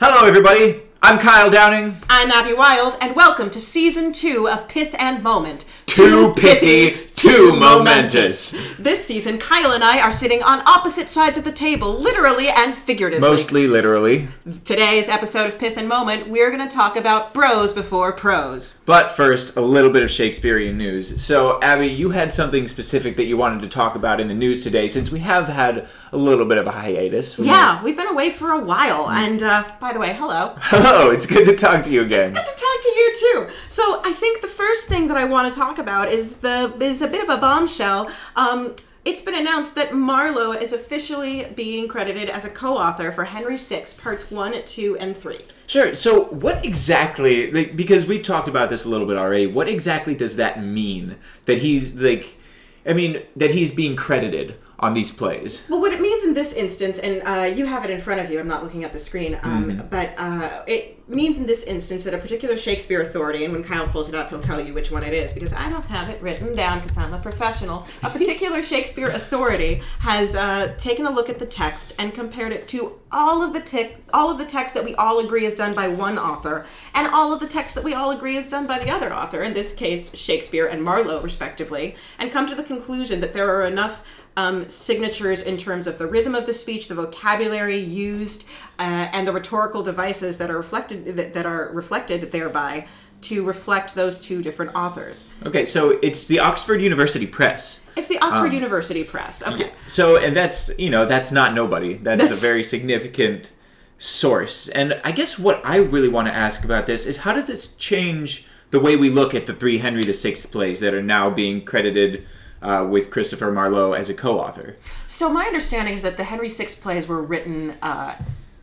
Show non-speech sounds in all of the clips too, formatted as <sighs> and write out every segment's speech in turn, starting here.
Hello, everybody. I'm Kyle Downing. I'm Abby Wild, and welcome to season two of Pith and Moment. Too pithy, too momentous. This season, Kyle and I are sitting on opposite sides of the table, literally and figuratively. Mostly literally. Today's episode of Pith and Moment, we're going to talk about bros before pros. But first, a little bit of Shakespearean news. So, Abby, you had something specific that you wanted to talk about in the news today, since we have had a little bit of a hiatus. from- Yeah, we've been away for a while, and uh, by the way, hello. <laughs> Hello, it's good to talk to you again. It's good to talk to you too. So I think the first thing that I want to talk about is the is a bit of a bombshell. Um, it's been announced that Marlowe is officially being credited as a co-author for Henry VI, parts one, two, and three. Sure. So, what exactly? Like, because we've talked about this a little bit already. What exactly does that mean? That he's like, I mean, that he's being credited on these plays. Well, what it means in this instance, and uh, you have it in front of you. I'm not looking at the screen, um, but uh, it means in this instance that a particular Shakespeare authority, and when Kyle pulls it up, he'll tell you which one it is because I don't have it written down because I'm a professional. A <laughs> particular Shakespeare authority has uh, taken a look at the text and compared it to all of the tic- all of the text that we all agree is done by one author, and all of the text that we all agree is done by the other author. In this case, Shakespeare and Marlowe, respectively, and come to the conclusion that there are enough um, signatures in terms of the rhythm of the speech, the vocabulary used, uh, and the rhetorical devices that are reflected that, that are reflected thereby to reflect those two different authors. Okay, so it's the Oxford University Press. It's the Oxford University Press. Okay. So, and that's you know that's not nobody. That's That's- a very significant source. And I guess what I really want to ask about this is how does this change the way we look at the three Henry VI plays that are now being credited uh, with Christopher Marlowe as a co-author? So my understanding is that the Henry VI plays were written. Uh,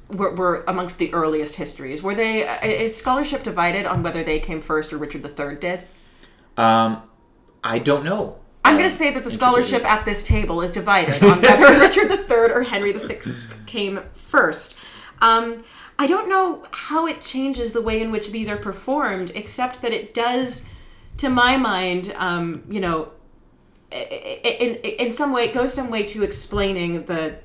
were, were amongst the earliest histories. Were they? uh, Is scholarship divided on whether they came first or Richard III did? Um, I don't know. I'm going to say that the scholarship at this table is divided on whether <laughs> Richard III or Henry VI came first. Um, I don't know how it changes the way in which these are performed, except that it does, to my mind, um, you know, in, in some way, it goes some way to explaining the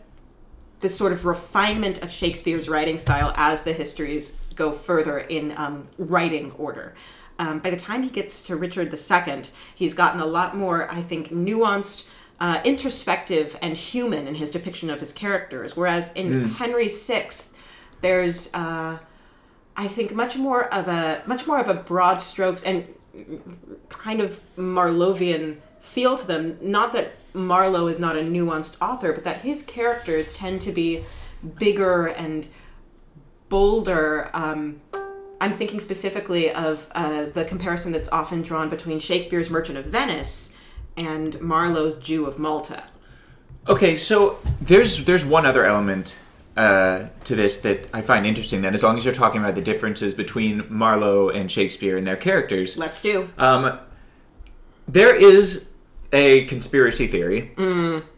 the sort of refinement of Shakespeare's writing style as the histories go further in um, writing order. Um, by the time he gets to Richard II, he's gotten a lot more, I think, nuanced, uh, introspective, and human in his depiction of his characters. Whereas in Henry VI, there's, uh, I think, much more of a much more of a broad strokes and kind of Marlovian feel to them. Not that Marlowe is not a nuanced author, but that his characters tend to be bigger and bolder. Um, I'm thinking specifically of uh, the comparison that's often drawn between Shakespeare's Merchant of Venice and Marlowe's Jew of Malta. Okay, so there's there's one other element uh, to this that I find interesting. Then, as long as you're talking about the differences between Marlowe and Shakespeare and their characters, Let's do. um, there is a conspiracy theory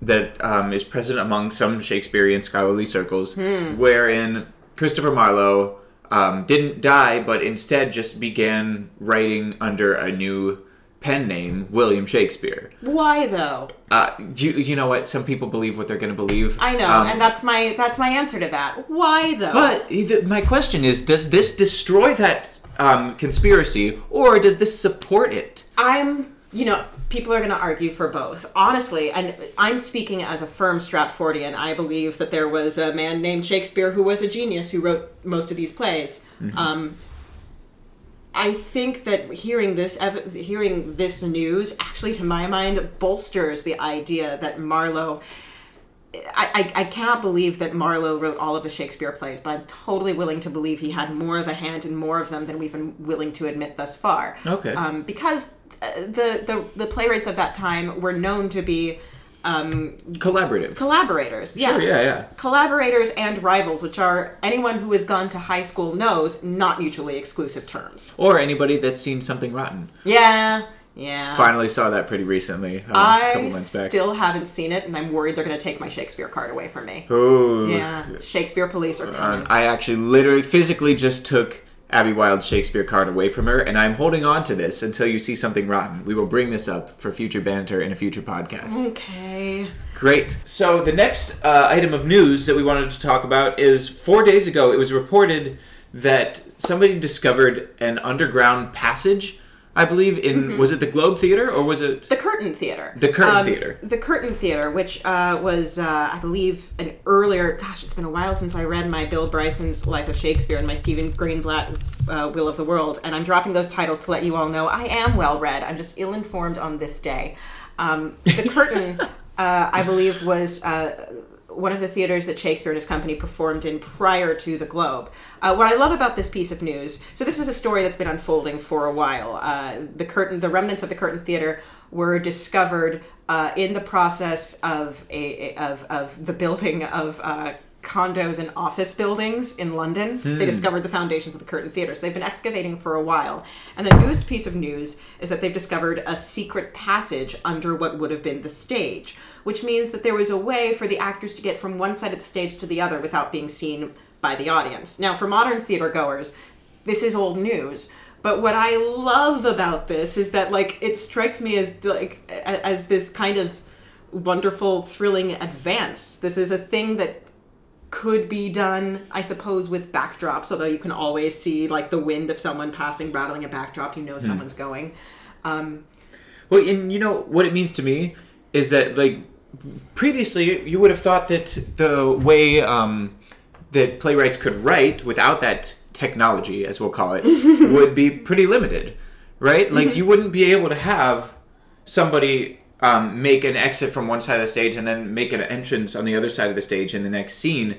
that um, is present among some Shakespearean scholarly circles, wherein Christopher Marlowe um, didn't die, but instead just began writing under a new pen name, William Shakespeare. Why though? Uh, you, you know what? Some people believe what they're going to believe. I know, Um, and that's my that's my answer to that. Why though? But the, my question is, does this destroy that um, conspiracy, or does this support it? I'm, you know, people are going to argue for both. Honestly, and I'm speaking as a firm Stratfordian. I believe that there was a man named Shakespeare who was a genius who wrote most of these plays. Um, I think that hearing this ev- hearing this news actually, to my mind, bolsters the idea that Marlowe. I, I, I cannot believe that Marlowe wrote all of the Shakespeare plays, but I'm totally willing to believe he had more of a hand in more of them than we've been willing to admit thus far. Okay. Um, because the, the the playwrights of that time were known to be um, Collaborative. collaborators. Yeah. Sure, yeah, yeah. Collaborators and rivals, which are anyone who has gone to high school knows not mutually exclusive terms. Or anybody that's seen something rotten. Yeah. Yeah. Finally saw that pretty recently, um, couple I still haven't seen it, and I'm worried they're going to take my Shakespeare card away from me. Ooh. Yeah, Shakespeare police are Uh, coming. I actually literally physically just took Abby Wilde's Shakespeare card away from her, and I'm holding on to this until you see something rotten. We will bring this up for future banter in a future podcast. Okay. Great. So the next uh, item of news that we wanted to talk about is four days ago. It was reported that somebody discovered an underground passage. I believe in was it the Globe Theater or was it The Curtain Theater. The Curtain Theater. The Curtain Theater, which uh, was, uh, I believe, an earlier. Gosh, it's been a while since I read my Bill Bryson's Life of Shakespeare and my Stephen Greenblatt uh, Will of the World, and I'm dropping those titles to let you all know I am well read. I'm just ill informed on this day. Um, the Curtain, <laughs> uh, I believe, was. Uh, one of the theaters that Shakespeare and his company performed in prior to the Globe. Uh, what I love about this piece of news, so this is a story that's been unfolding for a while. Uh, the curtain, the remnants of the Curtain Theater were discovered uh, in the process of a of of the building of. Condos and office buildings in London. They hmm. discovered the foundations of the Curtain Theater. So they've been excavating for a while. And the newest piece of news is that they've discovered a secret passage under what would have been the stage, which means that there was a way for the actors to get from one side of the stage to the other without being seen by the audience. Now, for modern theater goers, this is old news. But what I love about this is that like it strikes me as like as this kind of wonderful thrilling advance. This is a thing that could be done, I suppose, with backdrops, although you can always see like the wind of someone passing, rattling a backdrop, you know someone's going. Um, Well, and you know what it means to me is that like previously you would have thought that the way um, that playwrights could write without that technology, as we'll call it, <laughs> would be pretty limited, right? Like you wouldn't be able to have somebody um, make an exit from one side of the stage and then make an entrance on the other side of the stage in the next scene,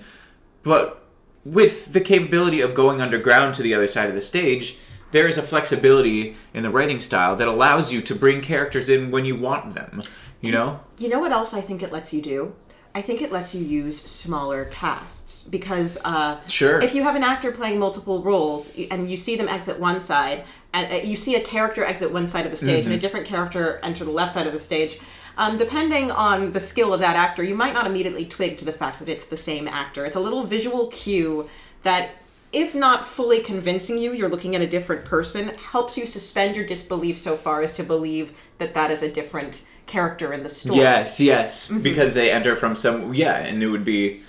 but with the capability of going underground to the other side of the stage, there is a flexibility in the writing style that allows you to bring characters in when you want them. You know? You know what else I think it lets you do? I think it lets you use smaller casts because uh, Sure. if you have an actor playing multiple roles and you see them exit one side and uh, you see a character exit one side of the stage and a different character enter the left side of the stage. Um, depending on the skill of that actor you might not immediately twig to the fact that it's the same actor. It's a little visual cue that if not fully convincing you you're looking at a different person helps you suspend your disbelief so far as to believe that that is a different character in the story. Yes, yes. Because they enter from some yeah, and it would be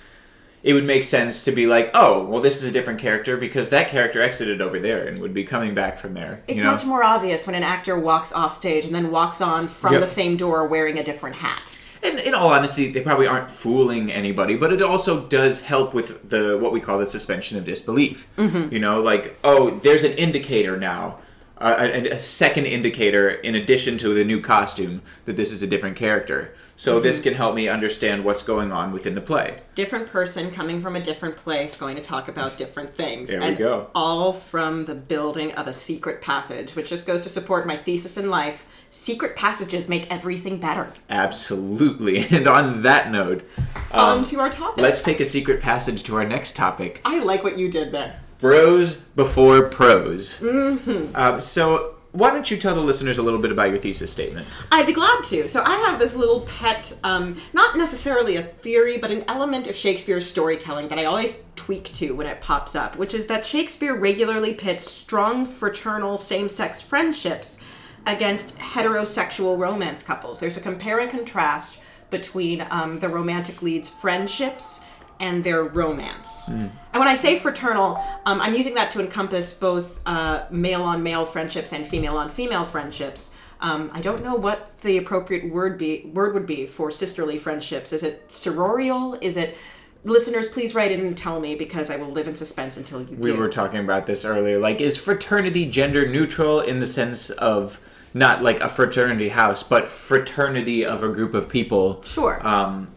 it would make sense to be like, oh, well this is a different character because that character exited over there and would be coming back from there. It's you know? much more obvious when an actor walks off stage and then walks on from Yep. the same door wearing a different hat. And in all honesty, they probably aren't fooling anybody, but it also does help with the what we call the suspension of disbelief. Mm-hmm. You know, like oh, there's an indicator now, uh, a, a second indicator in addition to the new costume that this is a different character. So Mm-hmm. this can help me understand what's going on within the play. Different person coming from a different place going to talk about different things. There we and go. All from the building of a secret passage, which just goes to support my thesis in life. Secret passages make everything better. Absolutely. <laughs> And on that note, on to our topic. Um, let's take a secret passage to our next topic. I like what you did there. Bros before pros. Mm-hmm. Um, so, why don't you tell the listeners a little bit about your thesis statement? I'd be glad to. So I have this little pet, um, not necessarily a theory, but an element of Shakespeare's storytelling that I always tweak to when it pops up, which is that Shakespeare regularly pits strong fraternal same-sex friendships against heterosexual romance couples. There's a compare and contrast between um, the romantic leads' friendships and their romance. And when I say fraternal, um, I'm using that to encompass both uh, male on male friendships and female on female friendships. Um, I don't know what the appropriate word be word would be for sisterly friendships. Is it sororial? Is it listeners? Please write in and tell me because I will live in suspense until you We do. were talking about this earlier. Like, is fraternity gender neutral in the sense of not like a fraternity house, but fraternity of a group of people? sure. Um,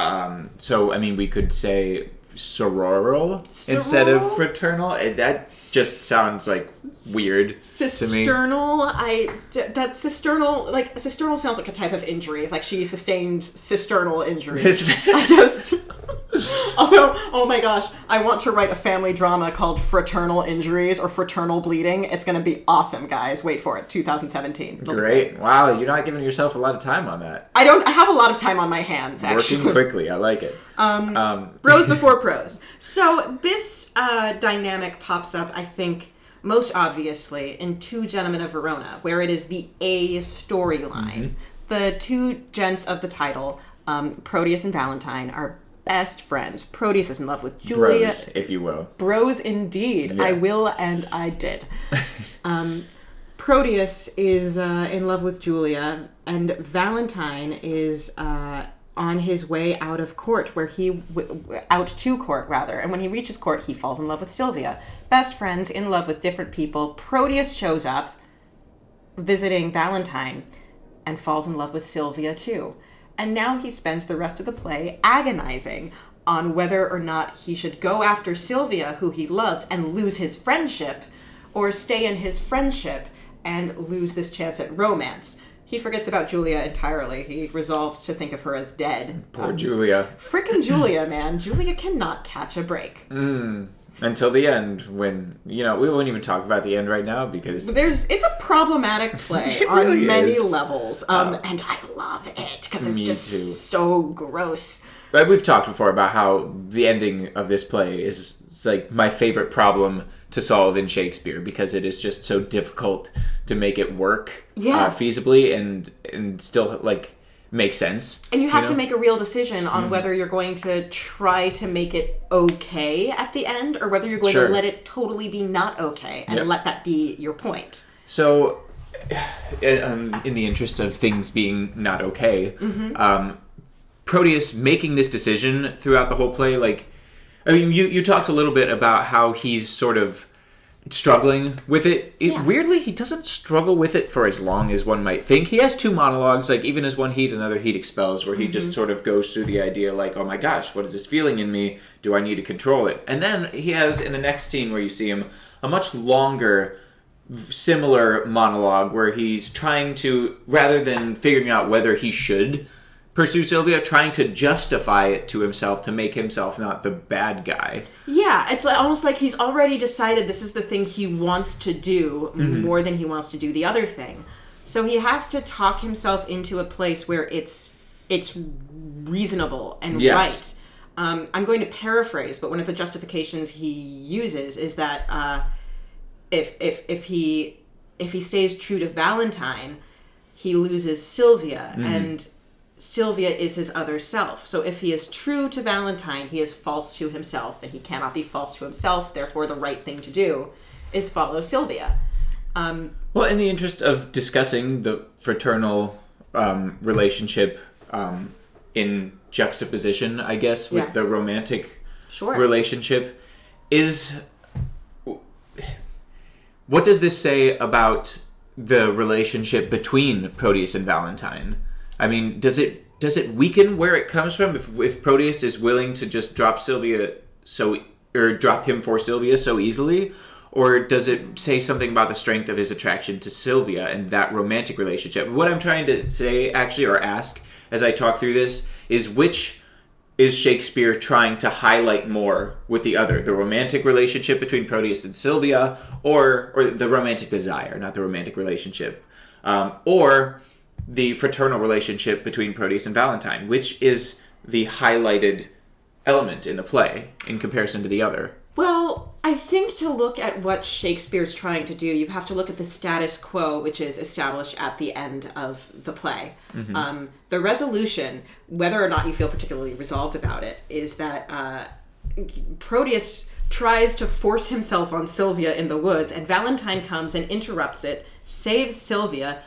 um, so, I mean, we could say sororal instead of fraternal. Eh, That just sounds like weird to me. Cisternal, I that cisternal like cisternal sounds like a type of injury. Like she sustained cisternal injury. <laughs> I just. <laughs> Although, oh my gosh, I want to write a family drama called Fraternal Injuries or Fraternal Bleeding. It's going to be awesome, guys. Wait for it. 2017. It'll Great. Wow, you're not giving yourself a lot of time on that. I don't. I have a lot of time on my hands. Actually, working quickly. I like it. Um, bros before pros. So this uh, dynamic pops up, I think, most obviously in Two Gentlemen of Verona, where it is the A storyline. The two gents of the title, um, Proteus and Valentine, are best friends. Proteus is in love with Julia. Bros, if you will. Bros indeed. Yeah. I will and I did. <laughs> um, Proteus is uh, in love with Julia, and Valentine is uh, on his way out of court, where he w- out to court rather. And when he reaches court, he falls in love with Sylvia. Best friends in love with different people. Proteus shows up, visiting Valentine, and falls in love with Sylvia too. And now he spends the rest of the play agonizing on whether or not he should go after Sylvia, who he loves, and lose his friendship, or stay in his friendship and lose this chance at romance. He forgets about Julia entirely. He resolves to think of her as dead. Poor um, Julia. Frickin' Julia, <laughs> man. Julia cannot catch a break. Mm. Until the end, when, you know, we won't even talk about the end right now because There's it's a problematic <laughs> play on really many is. Levels, um, um, and I love it because it's just too. so gross. But we've talked before about how the ending of this play is like my favorite problem to solve in Shakespeare because it is just so difficult to make it work Yeah. uh, feasibly and and still like make sense. And you have to know? make a real decision on Mm. whether you're going to try to make it okay at the end or whether you're going Sure. to let it totally be not okay and Yep. let that be your point. So, <sighs> um, in the interest of things being not okay, Mm-hmm. um, Proteus making this decision throughout the whole play, like, I mean, you, you talked a little bit about how he's sort of struggling with it. it Yeah. Weirdly, he doesn't struggle with it for as long as one might think. He has two monologues, like even as one heat, another heat expels, where he Mm-hmm. just sort of goes through the idea, like, oh my gosh, what is this feeling in me? Do I need to control it? And then he has in the next scene where you see him a much longer similar monologue where he's trying to rather than figuring out whether he should pursue Sylvia, trying to justify it to himself to make himself not the bad guy. Yeah, it's almost like he's already decided this is the thing he wants to do Mm-hmm. more than he wants to do the other thing. So he has to talk himself into a place where it's it's reasonable and Yes. right. Um, I'm going to paraphrase, but one of the justifications he uses is that uh, if if if he if he stays true to Valentine, he loses Sylvia, and Sylvia is his other self. So if he is true to Valentine, he is false to himself, and he cannot be false to himself. Therefore, the right thing to do is follow Sylvia. Um, Well, in the interest of discussing the fraternal um, relationship um, in juxtaposition, I guess, with Yeah. the romantic sure. relationship, is what does this say about the relationship between Proteus and Valentine? I mean, does it does it weaken where it comes from if if Proteus is willing to just drop Sylvia so or drop him for Sylvia so easily? Or does it say something about the strength of his attraction to Sylvia and that romantic relationship? What I'm trying to say, actually, or ask as I talk through this, is which is Shakespeare trying to highlight more with the other, the romantic relationship between Proteus and Sylvia, or or the romantic desire, not the romantic relationship, um, or the fraternal relationship between Proteus and Valentine, which is the highlighted element in the play in comparison to the other. Well, I think to look at what Shakespeare's trying to do, you have to look at the status quo, which is established at the end of the play. Um, the resolution, whether or not you feel particularly resolved about it, is that uh, Proteus tries to force himself on Sylvia in the woods, and Valentine comes and interrupts it, saves Sylvia.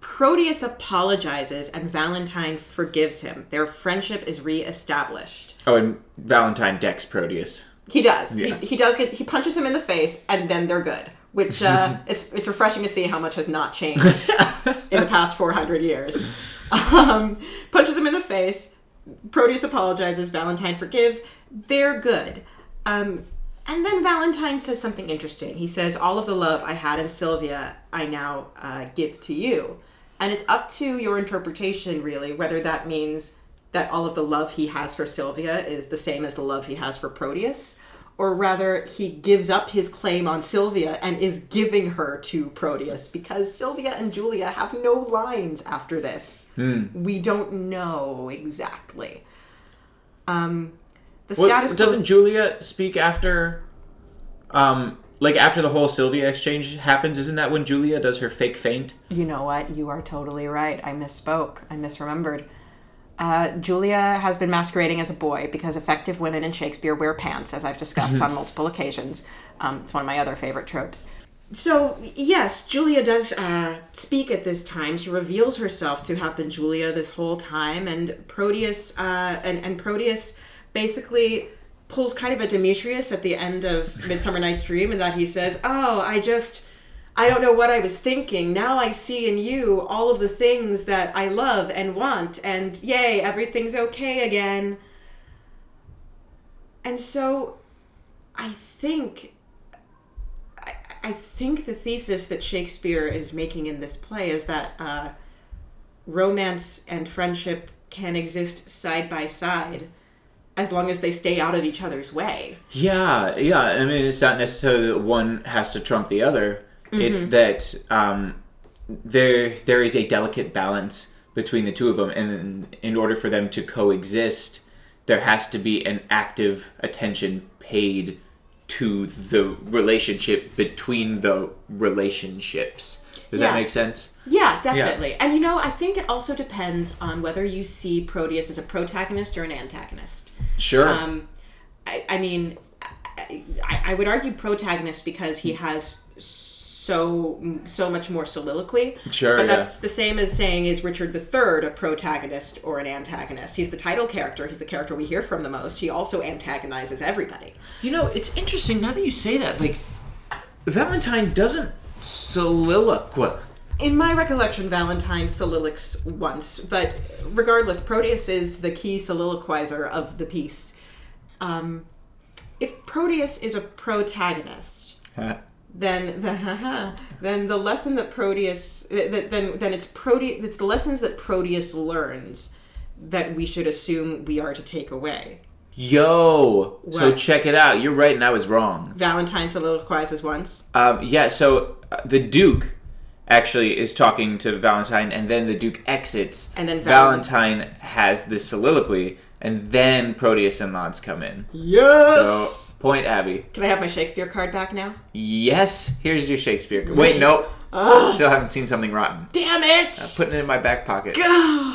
Proteus apologizes, and Valentine forgives him. Their friendship is reestablished. Oh, and Valentine decks Proteus. He does. Yeah. He, he does get. He punches him in the face, and then they're good. Which uh, <laughs> it's it's refreshing to see how much has not changed <laughs> in the past four hundred years. Um, punches him in the face. Proteus apologizes. Valentine forgives. They're good. Um, and then Valentine says something interesting. He says, "All of the love I had in Sylvia, I now uh, give to you." And it's up to your interpretation, really, whether that means that all of the love he has for Sylvia is the same as the love he has for Proteus, or rather he gives up his claim on Sylvia and is giving her to Proteus because Sylvia and Julia have no lines after this. We don't know exactly. Um, The What- status quo. doesn't Julia speak after, um, like after the whole Sylvia exchange happens? Isn't that when Julia does her fake faint? You know what? You are totally right. I misspoke. I misremembered. Uh, Julia has been masquerading as a boy because effective women in Shakespeare wear pants, as I've discussed <laughs> on multiple occasions. Um, it's one of my other favorite tropes. So, yes, Julia does uh, speak at this time. She reveals herself to have been Julia this whole time, and Proteus uh, and, and Proteus basically pulls kind of a Demetrius at the end of Midsummer Night's Dream, in that he says, "Oh, I just." I don't know what I was thinking. Now I see in you all of the things that I love and want, and yay, everything's okay again. And so I think I, I think the thesis that Shakespeare is making in this play is that uh, romance and friendship can exist side by side as long as they stay out of each other's way. Yeah, yeah. I mean, it's not necessarily that one has to trump the other. It's that um, there there is a delicate balance between the two of them, and in order for them to coexist, there has to be an active attention paid to the relationship between the relationships. Does Yeah. that make sense? Yeah, definitely. And you know, I think it also depends on whether you see Proteus as a protagonist or an antagonist. Sure. Um, I, I mean, I, I- I would argue protagonist because he has so so much more soliloquy. Sure, but yeah. that's the same as saying is Richard III a protagonist or an antagonist? He's the title character. He's the character we hear from the most. He also antagonizes everybody. You know, it's interesting now that you say that. Like, Valentine doesn't soliloquy. In my recollection, Valentine soliloquies once, but regardless, Proteus is the key soliloquizer of the piece. Um, if Proteus is a protagonist, then the <laughs> then the lesson that Proteus that then then it's Proteus it's the lessons that Proteus learns that we should assume we are to take away. Yo, so check it out. You're right, and I was wrong. Valentine soliloquizes once. Um, yeah, so uh, the Duke actually is talking to Valentine, and then the Duke exits. And then Val- Valentine has this soliloquy, and then Proteus and Lance come in. Yes. So, point Abby. Can I have my Shakespeare card back now? Yes, here's your Shakespeare. Card. Wait, no. Ah. <laughs> Still haven't seen something rotten. Damn it! I'm putting it in my back pocket.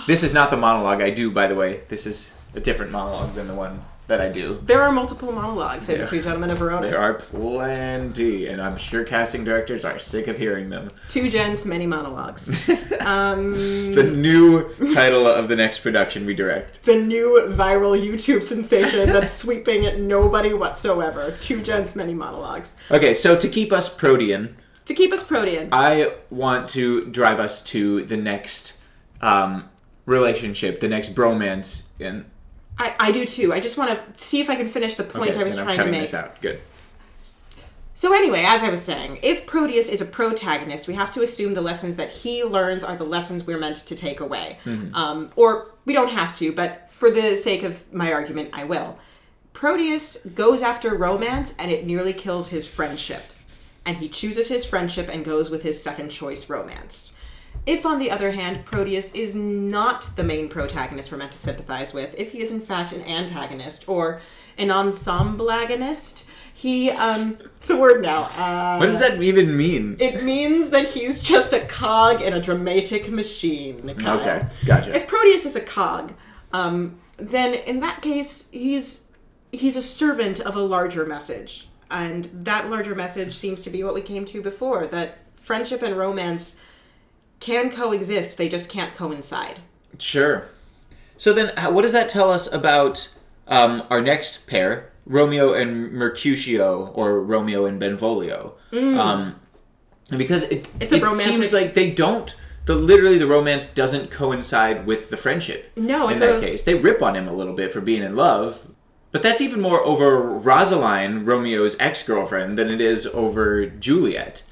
This is not the monologue I do, by the way. This is a different monologue than the one that I do. There are multiple monologues in Yeah. Two Gentlemen of Verona. There are plenty, and I'm sure casting directors are sick of hearing them. Two gens, many monologues. <laughs> um, The new title of the next production we direct. <laughs> the new viral YouTube sensation that's <laughs> sweeping at nobody whatsoever. Two gens, many monologues. Okay, so to keep us protean, To keep us protean. I want to drive us to the next um, relationship, the next bromance. And I, I do too. I just want to see if I can finish the point okay, I was trying to make. this out. Good. So anyway, as I was saying, if Proteus is a protagonist, we have to assume the lessons that he learns are the lessons we're meant to take away. Um, or we don't have to, but for the sake of my argument, I will. Proteus goes after romance, and it nearly kills his friendship. And he chooses his friendship and goes with his second choice romance. If, on the other hand, Proteus is not the main protagonist we're meant to sympathize with, if he is in fact an antagonist or an ensemble agonist, he, um, it's a word now. Uh, What does that even mean? It means that he's just a cog in a dramatic machine. Kyle. Okay, gotcha. If Proteus is a cog, um, then in that case, he's he's a servant of a larger message, and that larger message seems to be what we came to before: that friendship and romance can coexist; they just can't coincide. Sure. So then, what does that tell us about um, our next pair, Romeo and Mercutio, or Romeo and Benvolio? Um, because it, Mm. It's a it romantic- seems like they don't. The literally the romance doesn't coincide with the friendship. No, in that a- case, they rip on him a little bit for being in love. But that's even more over Rosaline, Romeo's ex-girlfriend, than it is over Juliet.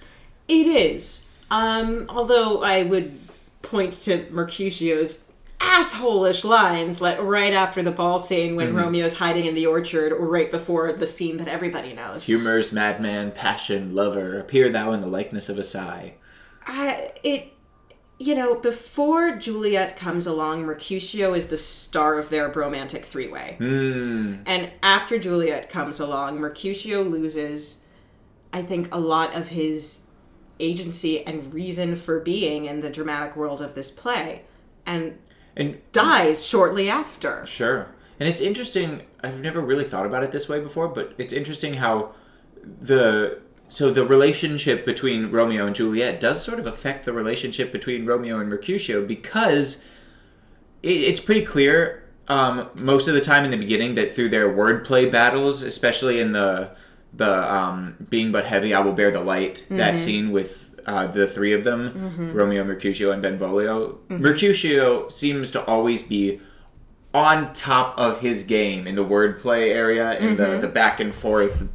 It is. Um, although I would point to Mercutio's asshole-ish lines, like right after the ball scene when Romeo's hiding in the orchard, or right before the scene that everybody knows. Humors, madman, passion, lover, appear thou in the likeness of a sigh. I, it you know, before Juliet comes along, Mercutio is the star of their romantic three way. Mm, And after Juliet comes along, Mercutio loses, I think, a lot of his agency and reason for being in the dramatic world of this play and and dies shortly after. Sure. And it's interesting. I've never really thought about it this way before, but it's interesting how the so the relationship between Romeo and Juliet does sort of affect the relationship between Romeo and Mercutio because it, it's pretty clear um, most of the time in the beginning that through their wordplay battles, especially in the the um, being but heavy, I will bear the light. That scene with uh, the three of them, Romeo, Mercutio, and Benvolio. Mercutio seems to always be on top of his game in the wordplay area, in the, the back and forth,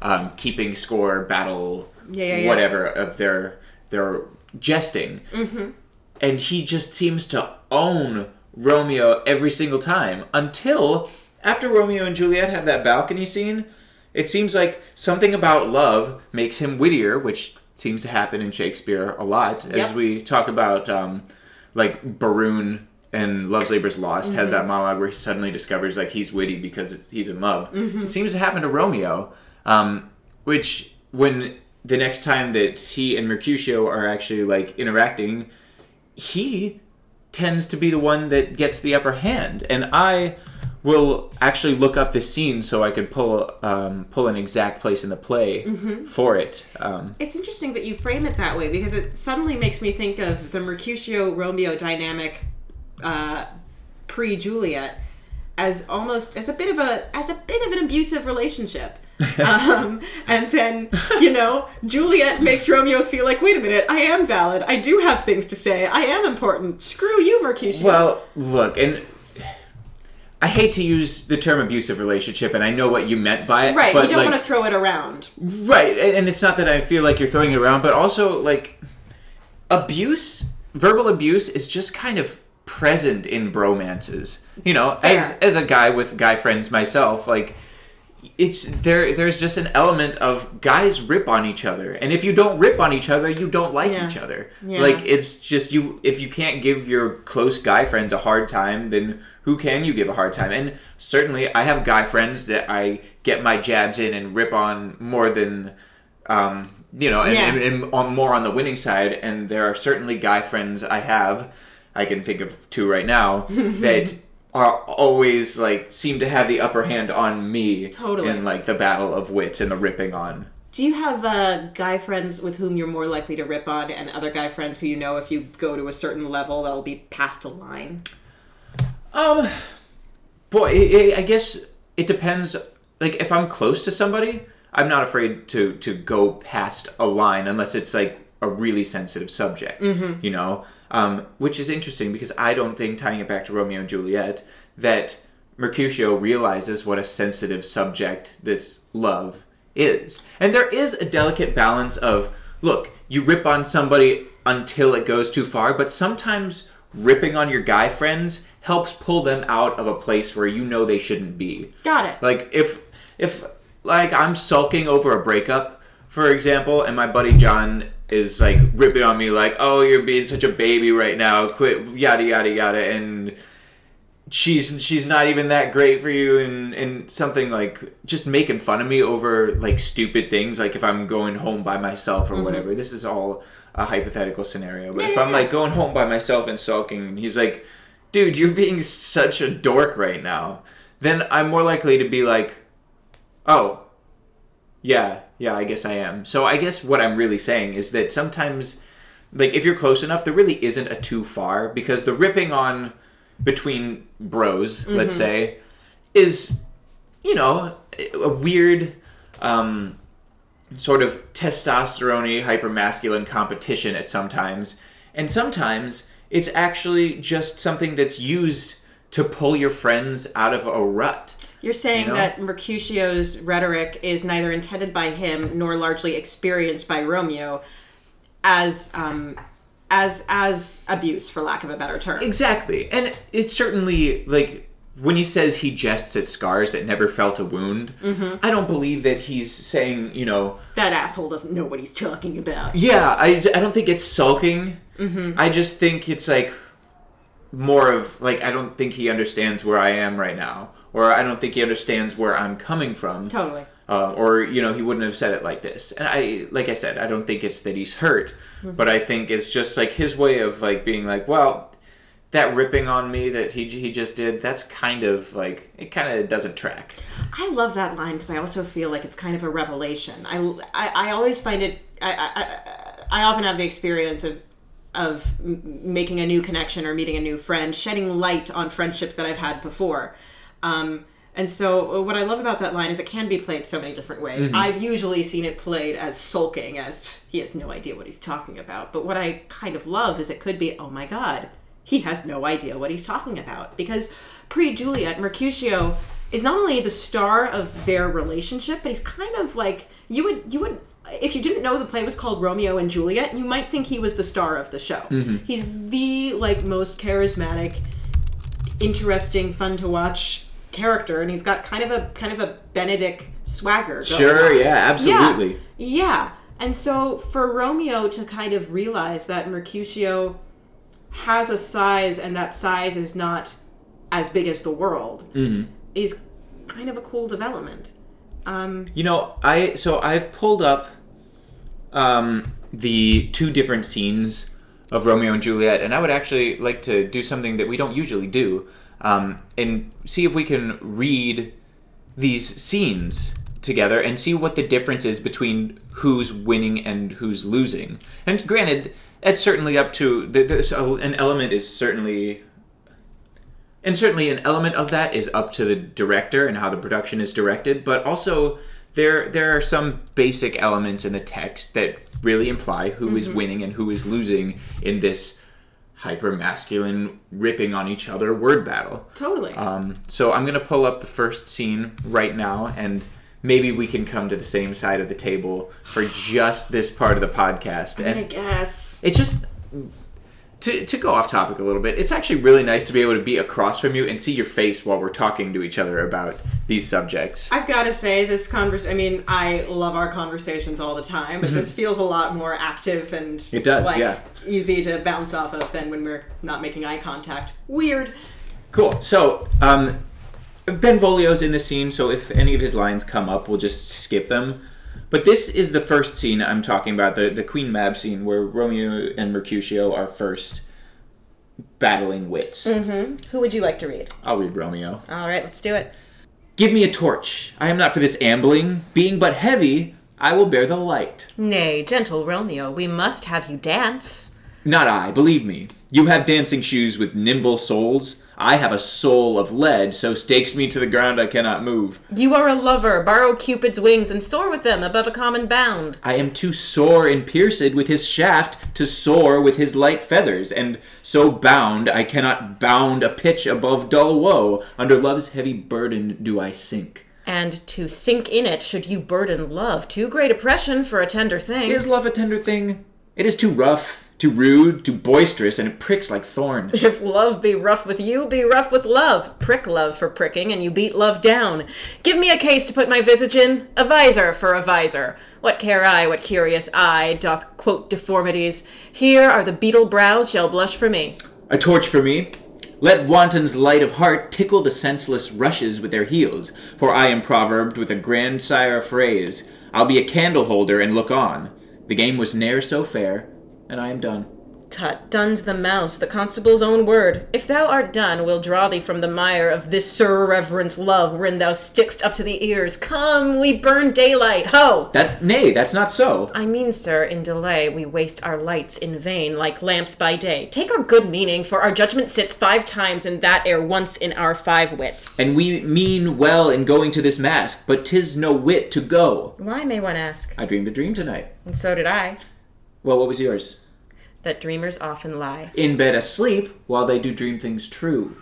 um, keeping score battle, Yeah, yeah, yeah. whatever of their their jesting, and he just seems to own Romeo every single time until after Romeo and Juliet have that balcony scene. It seems like something about love makes him wittier, which seems to happen in Shakespeare a lot, as we talk about, um, like Berowne and Love's Labor's Lost has that monologue where he suddenly discovers like he's witty because he's in love. It seems to happen to Romeo, um, which when the next time that he and Mercutio are actually like interacting, he tends to be the one that gets the upper hand, and I will actually look up the scene so I could pull um, pull an exact place in the play for it. Um, It's interesting that you frame it that way because it suddenly makes me think of the Mercutio Romeo dynamic uh, pre Juliet as almost as a bit of a as a bit of an abusive relationship. <laughs> um, and then you know Juliet makes Romeo feel like, wait a minute, I am valid. I do have things to say. I am important. Screw you, Mercutio. Well, look, and I hate to use the term abusive relationship, and I know what you meant by it. right, but you don't like, want to throw it around. Right, and and it's not that I feel like you're throwing it around, but also like abuse, verbal abuse is just kind of present in bromances. You know, as as a guy with guy friends myself, like it's there there's just an element of guys rip on each other. And if you don't rip on each other, you don't like Yeah. each other. Yeah. Like it's just you if you can't give your close guy friends a hard time, then who can you give a hard time? And certainly I have guy friends that I get my jabs in and rip on more than um, you know, and, Yeah. and, and on more on the winning side. And there are certainly guy friends I have. I can think of two right now <laughs> that are always like seem to have the upper hand on me Totally. in like the battle of wits and the ripping on. Do you have uh, guy friends with whom you're more likely to rip on, and other guy friends who you know if you go to a certain level, that'll be past a line? Um, boy, i i I guess it depends. Like, if I'm close to somebody, I'm not afraid to to go past a line unless it's like a really sensitive subject. You know, um, which is interesting because I don't think tying it back to Romeo and Juliet that Mercutio realizes what a sensitive subject this love is, and there is a delicate balance of look, you rip on somebody until it goes too far, but sometimes ripping on your guy friends helps pull them out of a place where you know they shouldn't be. Got it. Like if if like I'm sulking over a breakup, for example, and my buddy John is like ripping on me like, "Oh, you're being such a baby right now. Quit yada yada yada." And she's she's not even that great for you and and something like just making fun of me over like stupid things like if I'm going home by myself or mm-hmm. whatever. This is all a hypothetical scenario. But Yeah, if I'm yeah. like going home by myself and sulking and he's like, "Dude, you're being such a dork right now." Then I'm more likely to be like, "Oh, yeah, yeah, I guess I am." So I guess what I'm really saying is that sometimes like if you're close enough, there really isn't a too far because the ripping on between bros, let's say, is you know a weird um, sort of testosterone hypermasculine competition at sometimes, and sometimes it's actually just something that's used to pull your friends out of a rut. You're saying You know? that Mercutio's rhetoric is neither intended by him nor largely experienced by Romeo as um, as as abuse, for lack of a better term. Exactly. And it's certainly like when he says he jests at scars that never felt a wound, I don't believe that he's saying, you know, that asshole doesn't know what he's talking about. yeah, I, I don't think it's sulking I just think it's like more of like I don't think he understands where I am right now, or I don't think he understands where I'm coming from. Totally. Um, or you know he wouldn't have said it like this and i like i said i don't think it's that he's hurt but i think it's just like his way of like being like well that ripping on me that he, he just did that's kind of like it kind of doesn't track I love that line because I also feel like it's kind of a revelation. I, I, I always find it. I, I, I often have the experience of of making a new connection or meeting a new friend, shedding light on friendships that I've had before. Um, and so, uh, what I love about that line is it can be played so many different ways. Mm-hmm. I've usually seen it played as sulking, as he has no idea what he's talking about. But what I kind of love is it could be, oh my god, he has no idea what he's talking about. Because pre Juliet, Mercutio is not only the star of their relationship, but he's kind of like you would you would if you didn't know the play was called Romeo and Juliet, you might think he was the star of the show. Mm-hmm. He's the like most charismatic, interesting, fun to watch character, and he's got kind of a kind of a Benedick swagger. going sure on. yeah absolutely Yeah, yeah. And so for Romeo to kind of realize that Mercutio has a size and that size is not as big as the world is kind of a cool development. Um, You know, I so I've pulled up um, the two different scenes of Romeo and Juliet, and I would actually like to do something that we don't usually do, um, and see if we can read these scenes together and see what the difference is between who's winning and who's losing. And granted, it's certainly up to there's an element is certainly and certainly an element of that is up to the director and how the production is directed but also there there are some basic elements in the text that really imply who is winning and who is losing in this hyper masculine ripping on each other word battle totally. um, so i'm going to pull up the first scene right now and maybe we can come to the same side of the table for just this part of the podcast I and guess. it's just to, to go off topic a little bit it's actually really nice to be able to be across from you and see your face while we're talking to each other about these subjects I've got to say, this convers. I mean, I love our conversations all the time, but this <laughs> feels a lot more active and Mm-hmm. It does, like, yeah. easy to bounce off of than when we're not making eye contact. Weird. cool so um, benvolio's in the scene so if any of his lines come up we'll just skip them but this is the first scene i'm talking about the, the queen mab scene where romeo and mercutio are first battling wits mm-hmm. Who would you like to read? i'll read romeo All right, let's do it. give me a torch i am not for this ambling being but heavy i will bear the light Nay, gentle Romeo, we must have you dance. Not I, believe me. You have dancing shoes with nimble soles. I have a soul of lead, so stakes me to the ground I cannot move. You are a lover. Borrow Cupid's wings and soar with them above a common bound. I am too sore and pierced with his shaft to soar with his light feathers, and so bound I cannot bound a pitch above dull woe. Under love's heavy burden do I sink. And to sink in it should you burden love. Too great oppression for a tender thing. Is love a tender thing? It is too rough, too rude, too boisterous, and it pricks like thorn. <laughs> If love be rough with you, be rough with love. Prick love for pricking, and you beat love down. Give me a case to put my visage in, a visor for a visor. What care I what curious eye doth quote deformities? Here are the beetle brows shall blush for me. A torch for me. Let wantons light of heart tickle the senseless rushes with their heels, for I am proverbed with a grandsire phrase. I'll be a candle holder and look on. The game was ne'er so fair, and I am done. Tut, dun's the mouse, the constable's own word. If thou art done, we'll draw thee from the mire of this sir reverence love, wherein thou stickst up to the ears. Come, we burn daylight, ho! That nay, that's not so. I mean, sir, in delay we waste our lights in vain, like lamps by day. Take our good meaning, for our judgment sits five times in that ere once in our five wits. And we mean well in going to this mask, but 'tis no wit to go. Why, may one ask? I dreamed a dream tonight. And so did I, Well, what was yours? that dreamers often lie. In bed asleep while they do dream things true.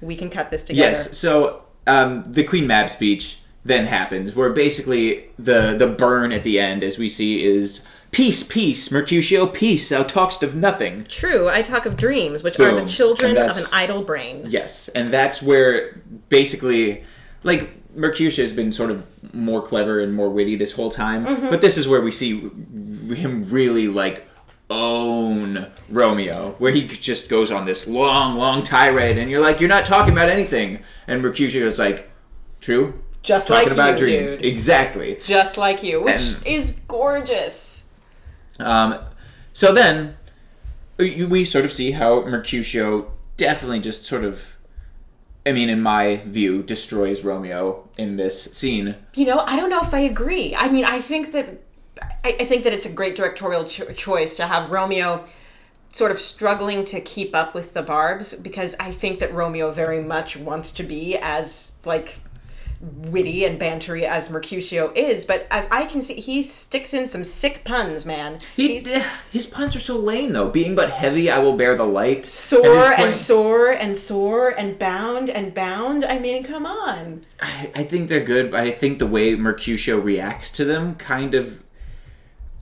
We can cut this together. Yes. So um, the Queen Mab speech then happens, where basically the the burn at the end, as we see, is peace, peace, Mercutio, peace. Thou talkst of nothing. True, I talk of dreams, which are the children of an idle brain. Yes, and that's where basically, like Mercutio has been sort of more clever and more witty this whole time, but this is where we see him really like own Romeo, where he just goes on this long, long tirade, and you're like, you're not talking about anything, and Mercutio is like, true, Just talking like about you, dreams, dude. exactly. Just like you, which And- is gorgeous. Um, so then we sort of see how Mercutio definitely just sort of, I mean, in my view, destroys Romeo in this scene. You know, I don't know if I agree. I mean, I think that I, I think that it's a great directorial cho- choice to have Romeo sort of struggling to keep up with the Barbs because I think that Romeo very much wants to be as like witty and bantery as Mercutio is, but as I can see, he sticks in some sick puns, man. He, He's eh, his puns are so lame though. Being but heavy, I will bear the light. sore and, point- sore and sore and bound and bound. I mean, come on. I, I think they're good, but I think the way Mercutio reacts to them kind of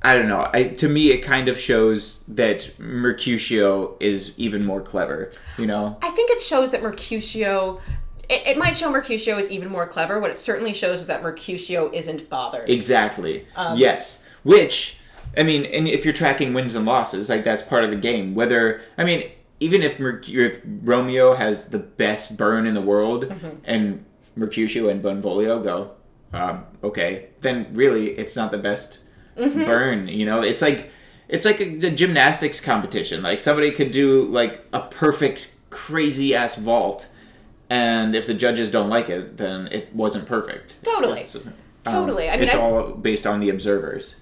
I don't know. I to me it kind of shows that Mercutio is even more clever, you know? I think it shows that Mercutio. It, it might show Mercutio is even more clever. What it certainly shows is that Mercutio isn't bothered. Exactly. Um, yes. Which I mean, and if you're tracking wins and losses, like that's part of the game. Whether I mean, even if Merc- if Romeo has the best burn in the world, Mm-hmm. and Mercutio and Benvolio go, um, okay, then really it's not the best Mm-hmm. burn. You know, it's like it's like a, a gymnastics competition. Like somebody could do like a perfect crazy ass vault. And if the judges don't like it, then it wasn't perfect. Totally. It's, um, Totally. I mean, it's I- all based on the observers.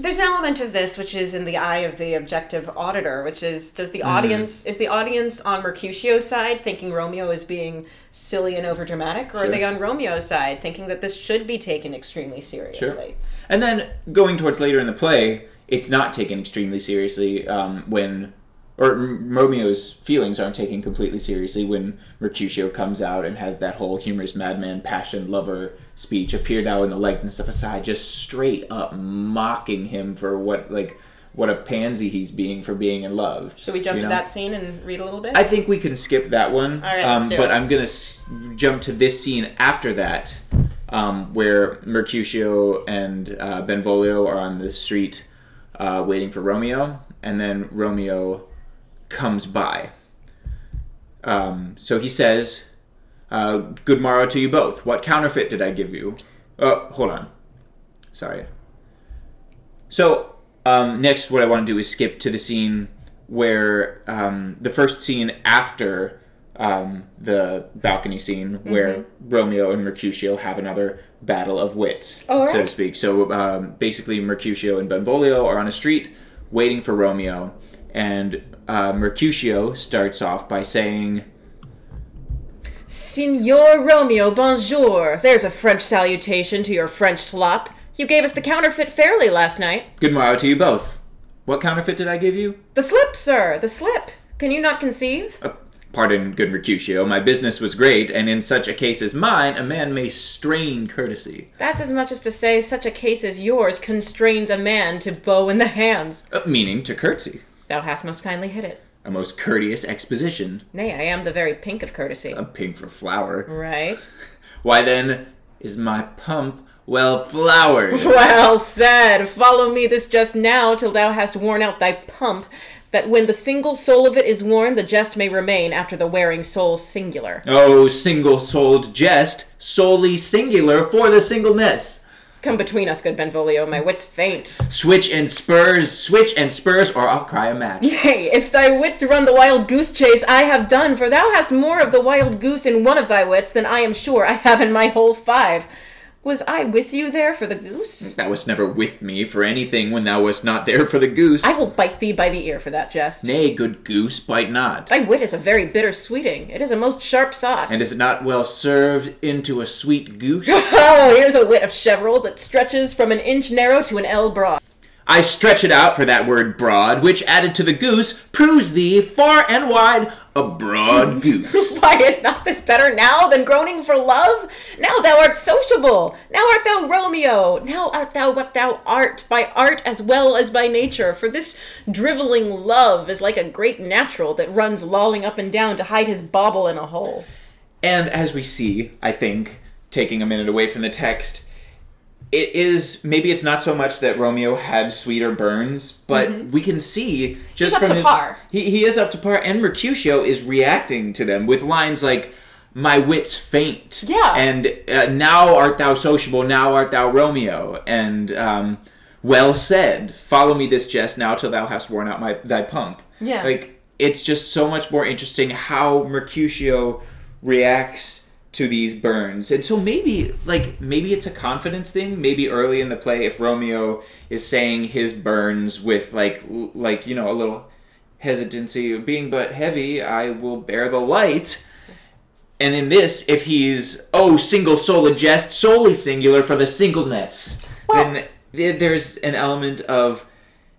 There's an element of this which is in the eye of the objective auditor, which is does Mm. the audience is the audience on Mercutio's side thinking Romeo is being silly and overdramatic, or are they on Romeo's side thinking that this should be taken extremely seriously? And then going towards later in the play, it's not taken extremely seriously um, when, or M- Romeo's feelings aren't taken completely seriously when Mercutio comes out and has that whole humorous madman, passion, lover speech. Appear thou in the likeness of a side, just straight up mocking him for what like what a pansy he's being for being in love. Should we jump you to that scene and read a little bit? I think we can skip that one. All right, let's um, but it. I'm gonna s- jump to this scene after that, um, where Mercutio and uh, Benvolio are on the street uh, waiting for Romeo, and then Romeo comes by. Um, so he says, uh, "Good morrow to you both. What counterfeit did I give you?" Oh, hold on. Sorry. So um, next, what I want to do is skip to the scene where um, the first scene after um, the balcony scene, where Romeo and Mercutio have another battle of wits, Oh, so to speak. So um, basically, Mercutio and Benvolio are on a street waiting for Romeo, and uh, Mercutio starts off by saying. Signor Romeo, bonjour. There's a French salutation to your French slop. You gave us the counterfeit fairly last night. Good morrow to you both. What counterfeit did I give you? The slip, sir, the slip. Can you not conceive? Uh, pardon, good Mercutio. My business was great, and in such a case as mine, a man may strain courtesy. That's as much as to say such a case as yours constrains a man to bow in the hams. Uh, meaning to curtsy. Thou hast most kindly hit it. A most courteous exposition. Nay, I am the very pink of courtesy. A pink for flower. Right? <laughs> Why then is my pump well flowered? <laughs> Well said. Follow me this just now till thou hast worn out thy pump, that when the single soul of it is worn, the jest may remain after the wearing soul singular. oh, single souled jest, solely singular for the singleness. Come between us, good Benvolio, my hmm. wits faint. Switch and spurs, switch and spurs, or I'll cry a match. Yea, if thy wits run the wild goose chase, I have done, for thou hast more of the wild goose in one of thy wits than I am sure I have in my whole five. Was I with you there for the goose? Thou wast never with me for anything when thou wast not there for the goose. I will bite thee by the ear for that jest. Nay, good goose, bite not. Thy wit is a very bitter sweeting. It is a most sharp sauce. And is it not well served into a sweet goose? <laughs> Oh, here's a wit of cheveril that stretches from an inch narrow to an ell broad. I stretch it out for that word broad, which added to the goose proves thee far and wide a broad <laughs> goose. Why is not this better now than groaning for love? Now thou art sociable. Now art thou Romeo. Now art thou what thou art, by art as well as by nature. For this driveling love is like a great natural that runs lolling up and down to hide his bauble in a hole. And as we see, I think, taking a minute away from the text, it is maybe it's not so much that Romeo had sweeter burns, but we can see just Mm-hmm. He's up from to his par. He, he is up to par, and Mercutio is reacting to them with lines like. My wits faint. Yeah. And uh, now art thou sociable, now art thou Romeo. And um, well said. Follow me this jest now till thou hast worn out my thy pump. Yeah. Like it's just so much more interesting how Mercutio reacts to these burns. And so maybe like maybe it's a confidence thing. Maybe early in the play if Romeo is saying his burns with like like you know a little hesitancy of being but heavy, I will bear the light. And in this, if he's oh single soul jest, solely singular for the singleness, then th- there's an element of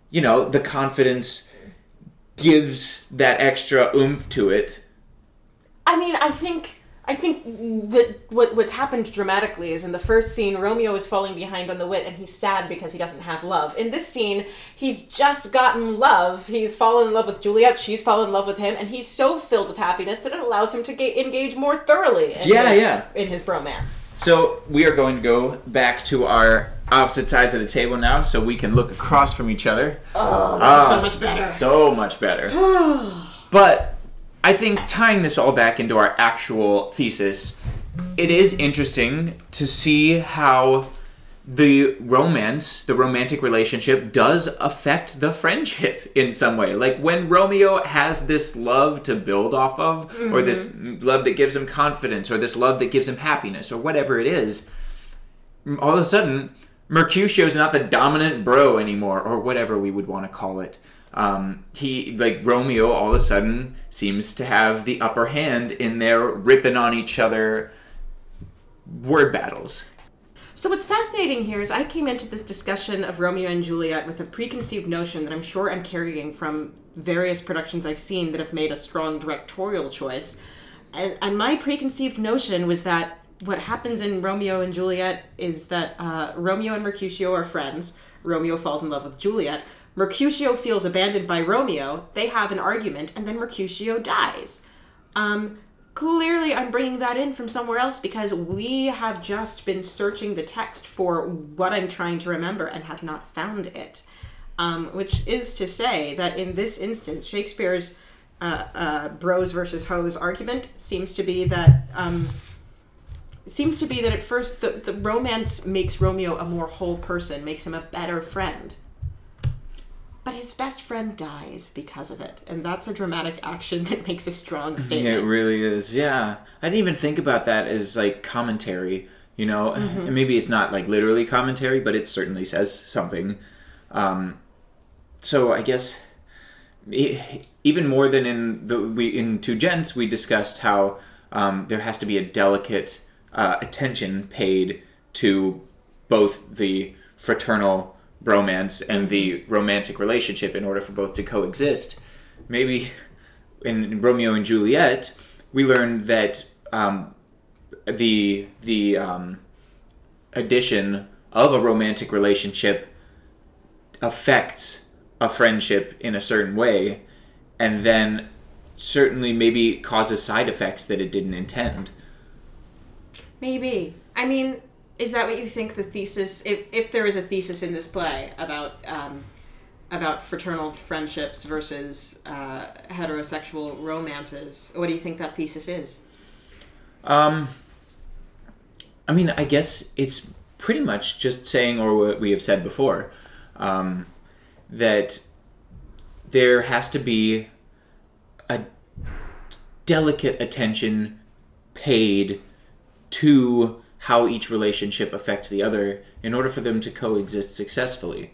you know the confidence gives that extra oomph to it. I mean, I think I think that what what's happened dramatically is in the first scene, Romeo is falling behind on the wit, and he's sad because he doesn't have love. In this scene, he's just gotten love. He's fallen in love with Juliet. She's fallen in love with him, and he's so filled with happiness that it allows him to ga- engage more thoroughly. In Yeah, his, yeah. In his bromance. So we are going to go back to our opposite sides of the table now, so we can look across from each other. Oh, this Ah, is so much better. So much better. <sighs> but I think tying this all back into our actual thesis, it is interesting to see how the romance, the romantic relationship, does affect the friendship <laughs> in some way. Like when Romeo has this love to build off of, or this mm-hmm. love that gives him confidence, or this love that gives him happiness, or whatever it is, all of a sudden, Mercutio's not the dominant bro anymore, or whatever we would want to call it. Um, he like Romeo all of a sudden seems to have the upper hand in their ripping on each other word battles. So what's fascinating here is I came into this discussion of Romeo and Juliet with a preconceived notion that I'm sure I'm carrying from various productions I've seen that have made a strong directorial choice. And, and my preconceived notion was that what happens in Romeo and Juliet is that uh, Romeo and Mercutio are friends. Romeo falls in love with Juliet. Mercutio feels abandoned by Romeo. They have an argument, and then Mercutio dies. Um, clearly, I'm bringing that in from somewhere else because we have just been searching the text for what I'm trying to remember and have not found it. Um, which is to say that in this instance, Shakespeare's uh, uh, bros versus hoes argument seems to be that um, seems to be that at first the, the romance makes Romeo a more whole person, makes him a better friend. But his best friend dies because of it, and that's a dramatic action <laughs> that makes a strong statement. It really is. Yeah, I didn't even think about that as like commentary. You know, and maybe it's not like literally commentary, but it certainly says something. Um, so I guess even more than in the we in Two Gents, we discussed how um, there has to be a delicate uh, attention paid to both the fraternal bromance and the romantic relationship in order for both to coexist. Maybe in Romeo and Juliet, we learn that um, the the um, addition of a romantic relationship affects a friendship in a certain way, and then certainly maybe causes side effects that it didn't intend. Maybe. I mean, is that what you think the thesis? If if there is a thesis in this play about um, about fraternal friendships versus uh, heterosexual romances, what do you think that thesis is? Um, I mean, I guess it's pretty much just saying, or what we have said before, um, that there has to be a delicate attention paid to how each relationship affects the other in order for them to coexist successfully.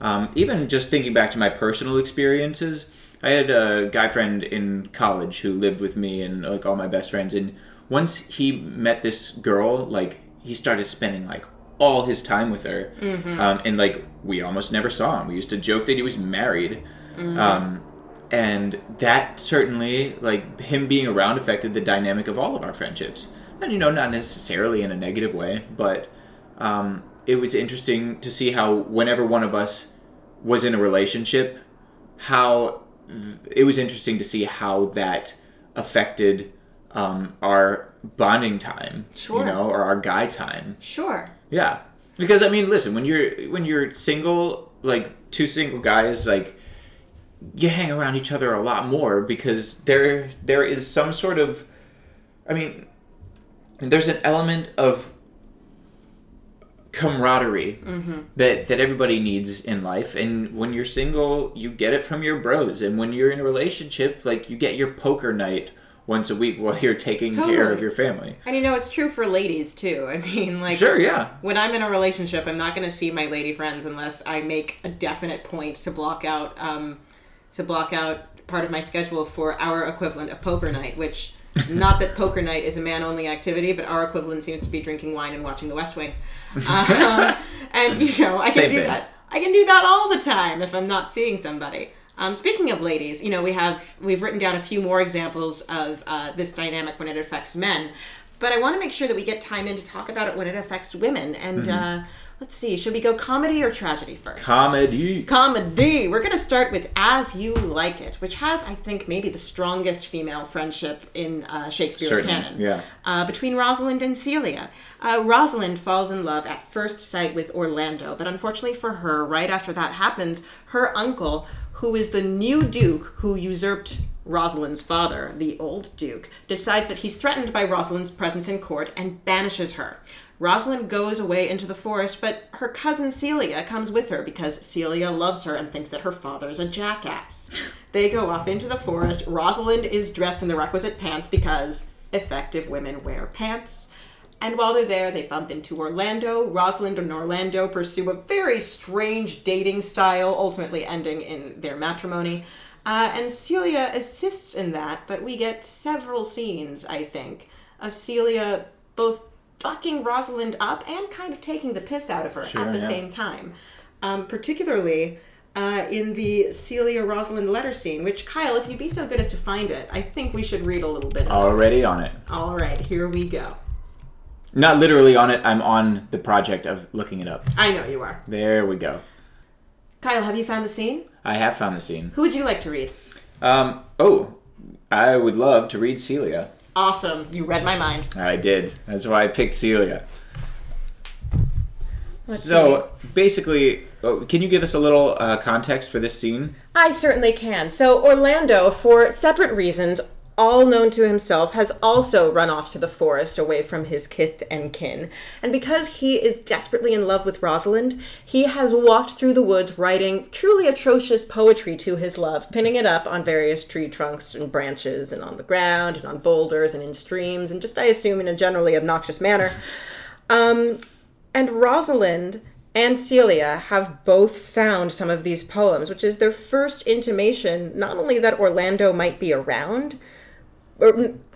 Um, even just thinking back to my personal experiences, I had a guy friend in college who lived with me and like all my best friends. And once he met this girl, like he started spending like all his time with her, um, and like we almost never saw him. We used to joke that he was married. Um, and that certainly like him being around affected the dynamic of all of our friendships and you know not necessarily in a negative way but um, it was interesting to see how whenever one of us was in a relationship how th- it was interesting to see how that affected um, our bonding time Sure. you know or our guy time Sure. yeah Because I mean, listen, when you're when you're single, like two single guys, like you hang around each other a lot more because there there is some sort of I mean there's an element of camaraderie that that everybody needs in life. And when you're single you get it from your bros. And when you're in a relationship like you get your poker night once a week while you're taking care of your family. And you know, it's true for ladies too. I mean, like, sure yeah. when I'm in a relationship, I'm not going to see my lady friends unless I make a definite point to block out um, to block out part of my schedule for our equivalent of poker night, which not that poker night is a man only activity, but our equivalent seems to be drinking wine and watching The West Wing. <laughs> Um, and you know, I can Same do thing. that. I can do that all the time if I'm not seeing somebody. Um, speaking of ladies, you know, we have we've written down a few more examples of uh, this dynamic when it affects men, but I want to make sure that we get time in to talk about it when it affects women. And uh, let's see, should we go comedy or tragedy first? comedy comedy. We're going to start with As You Like It, which has, I think, maybe the strongest female friendship in uh, Shakespeare's Certainly, canon. yeah. Uh, between Rosalind and Celia. Uh, Rosalind falls in love at first sight with Orlando, but unfortunately for her, right after that happens, her uncle, who is the new duke who usurped Rosalind's father, the old duke, decides that he's threatened by Rosalind's presence in court and banishes her. Rosalind goes away into the forest, but her cousin Celia comes with her because Celia loves her and thinks that her father's a jackass. They go off into the forest. Rosalind is dressed in the requisite pants because effective women wear pants. And while they're there, they bump into Orlando. Rosalind and Orlando pursue a very strange dating style, ultimately ending in their matrimony. Uh, and Celia assists in that, but we get several scenes, I think, of Celia both fucking Rosalind up and kind of taking the piss out of her Sure, at the yeah. same time. Um, particularly uh, in the Celia Rosalind letter scene, which, Kyle, if you'd be so good as to find it, I think we should read a little bit. already on it All right, here we go. not literally on it i'm on the project of looking it up I know you are. there we go Kyle, have you found the scene? I have found the scene Who would you like to read? um oh i would love to read celia Awesome. You read my mind. I did. That's why I picked Celia. Let's so basically, oh, can you give us a little uh, context for this scene? I certainly can. So, Orlando, for separate reasons, all known to himself, has also run off to the forest away from his kith and kin. And because he is desperately in love with Rosalind, he has walked through the woods writing truly atrocious poetry to his love, pinning it up on various tree trunks and branches, and on the ground, and on boulders, and in streams, and just, I assume, in a generally obnoxious manner. Um, and Rosalind and Celia have both found some of these poems, which is their first intimation not only that Orlando might be around, or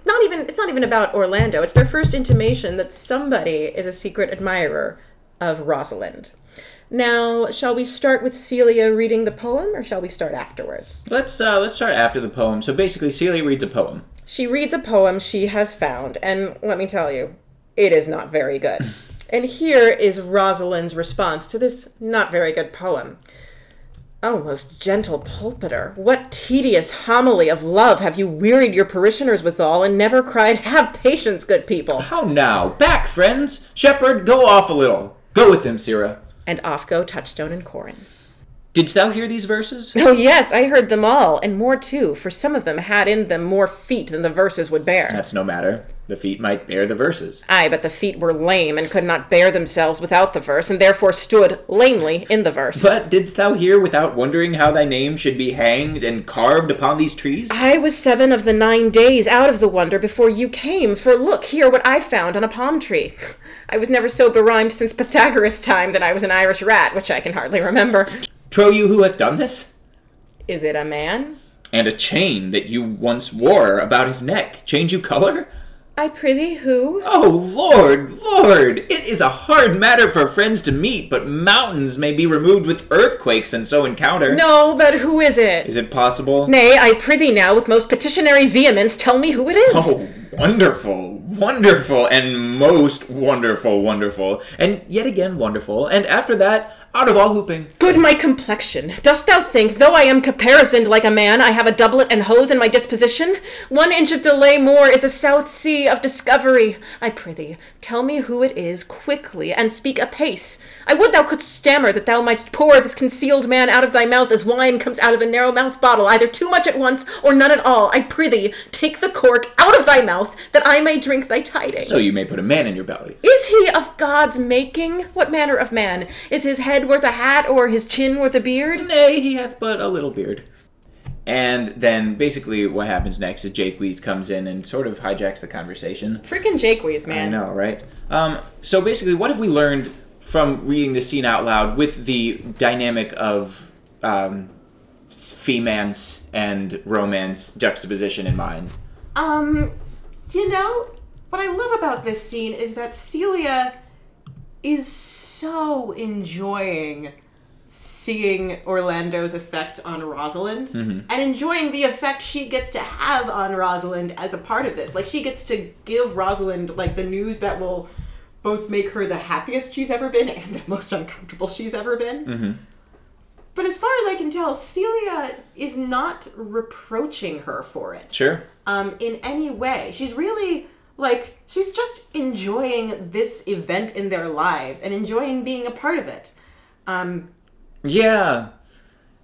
not even it's not even about Orlando. It's their first intimation that somebody is a secret admirer of Rosalind. Now, shall we start with Celia reading the poem, or shall we start afterwards? Let's uh, let's start after the poem. So basically, Celia reads a poem. She reads a poem she has found, and let me tell you, it is not very good. <laughs> and here is Rosalind's response to this not very good poem. Oh, most gentle pulpiter, what tedious homily of love have you wearied your parishioners withal, and never cried, Have patience, good people! How now? Back, friends! Shepherd, go off a little. Go with him, Sirrah. And off go Touchstone and Corin. Didst thou hear these verses? <laughs> Oh, yes, I heard them all, and more too, for some of them had in them more feet than the verses would bear. That's no matter. The feet might bear the verses. Ay, but the feet were lame and could not bear themselves without the verse, and therefore stood lamely in the verse. But didst thou hear without wondering how thy name should be hanged and carved upon these trees? I was seven of the nine days out of the wonder before you came, for look here what I found on a palm tree. <laughs> I was never so berhymed since Pythagoras' time that I was an Irish rat, which I can hardly remember. Trow you who hath done this? Is it a man? And a chain that you once wore about his neck. Change you color? I prithee who? Oh, Lord, Lord! It is a hard matter for friends to meet, but mountains may be removed with earthquakes and so encounter. No, but who is it? Is it possible? Nay, I prithee now, with most petitionary vehemence, tell me who it is. Oh, wonderful, wonderful and most wonderful, wonderful, and yet again wonderful. And after that, out of all hooping. Good my complexion. Dost thou think, though I am caparisoned like a man, I have a doublet and hose in my disposition? One inch of delay more is a south sea of discovery. I prithee, tell me who it is quickly, and speak apace. I would thou couldst stammer that thou mightst pour this concealed man out of thy mouth as wine comes out of a narrow mouthed bottle, either too much at once or none at all. I prithee, take the cork out of thy mouth, that I may drink thy tidings. So you may put a man in your belly. Is he of God's making? What manner of man? Is his head worth a hat, or his chin worth a beard? Nay, he hath but a little beard. And then basically what happens next is Jaques comes in and sort of hijacks the conversation. Freaking Jaques, I man. I know, right? Um, so basically, what have we learned from reading the scene out loud with the dynamic of um, femance and romance juxtaposition in mind? Um, you know, what I love about this scene is that Celia is so enjoying seeing Orlando's effect on Rosalind and enjoying the effect she gets to have on Rosalind as a part of this. Like she gets to give Rosalind like the news that will both make her the happiest she's ever been and the most uncomfortable she's ever been. But as far as I can tell, Celia is not reproaching her for it Sure. um, in any way. She's really like she's just enjoying this event in their lives and enjoying being a part of it. Um, Yeah.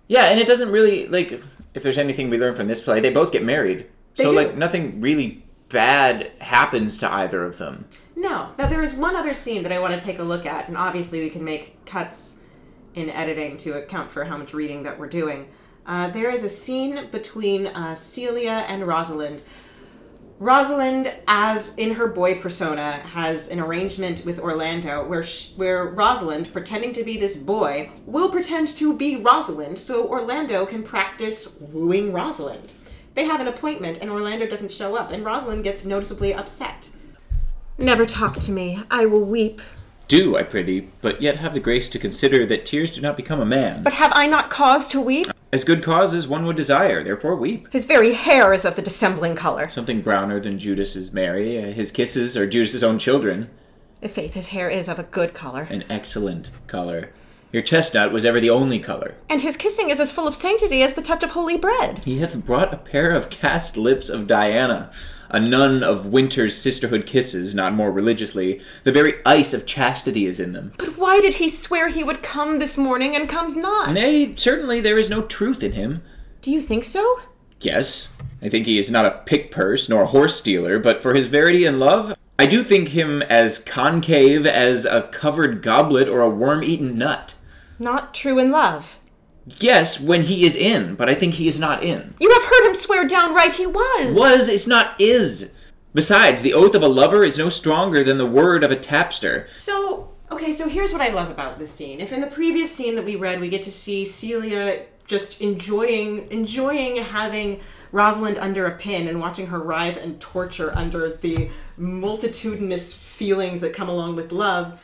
Yeah, and it doesn't really like if there's anything we learn from this play, they both get married. So do. like nothing really bad happens to either of them. no, now there is one other scene that I want to take a look at, and obviously we can make cuts in editing to account for how much reading that we're doing. Uh, there is a scene between uh, Celia and Rosalind. Rosalind, as in her boy persona, has an arrangement with Orlando where sh- where Rosalind, pretending to be this boy, will pretend to be Rosalind, so Orlando can practice wooing Rosalind. They have an appointment, and Orlando doesn't show up, and Rosalind gets noticeably upset. Never talk to me. I will weep. Do, I prithee, but yet have the grace to consider that tears do not become a man. But have I not cause to weep? As good cause as one would desire, therefore weep. His very hair is of the dissembling color. Something browner than Judas's Mary. Uh, His kisses are Judas's own children. I' faith, his hair is of a good color. An excellent color. Your chestnut was ever the only color. And his kissing is as full of sanctity as the touch of holy bread. He hath brought a pair of cast lips of Diana, a nun of winter's sisterhood kisses, not more religiously. The very ice of chastity is in them. But why did he swear he would come this morning and comes not? Nay, certainly there is no truth in him. Do you think so? Yes, I think he is not a pick purse nor a horse stealer, but for his verity and love, I do think him as concave as a covered goblet or a worm eaten nut. Not true in love. Yes, when he is in, but I think he is not in. You have heard him swear downright he was. Was is not is. Besides, the oath of a lover is no stronger than the word of a tapster. So, okay, so here's what I love about this scene. If in the previous scene that we read, we get to see Celia just enjoying enjoying having Rosalind under a pin and watching her writhe and torture under the multitudinous feelings that come along with love.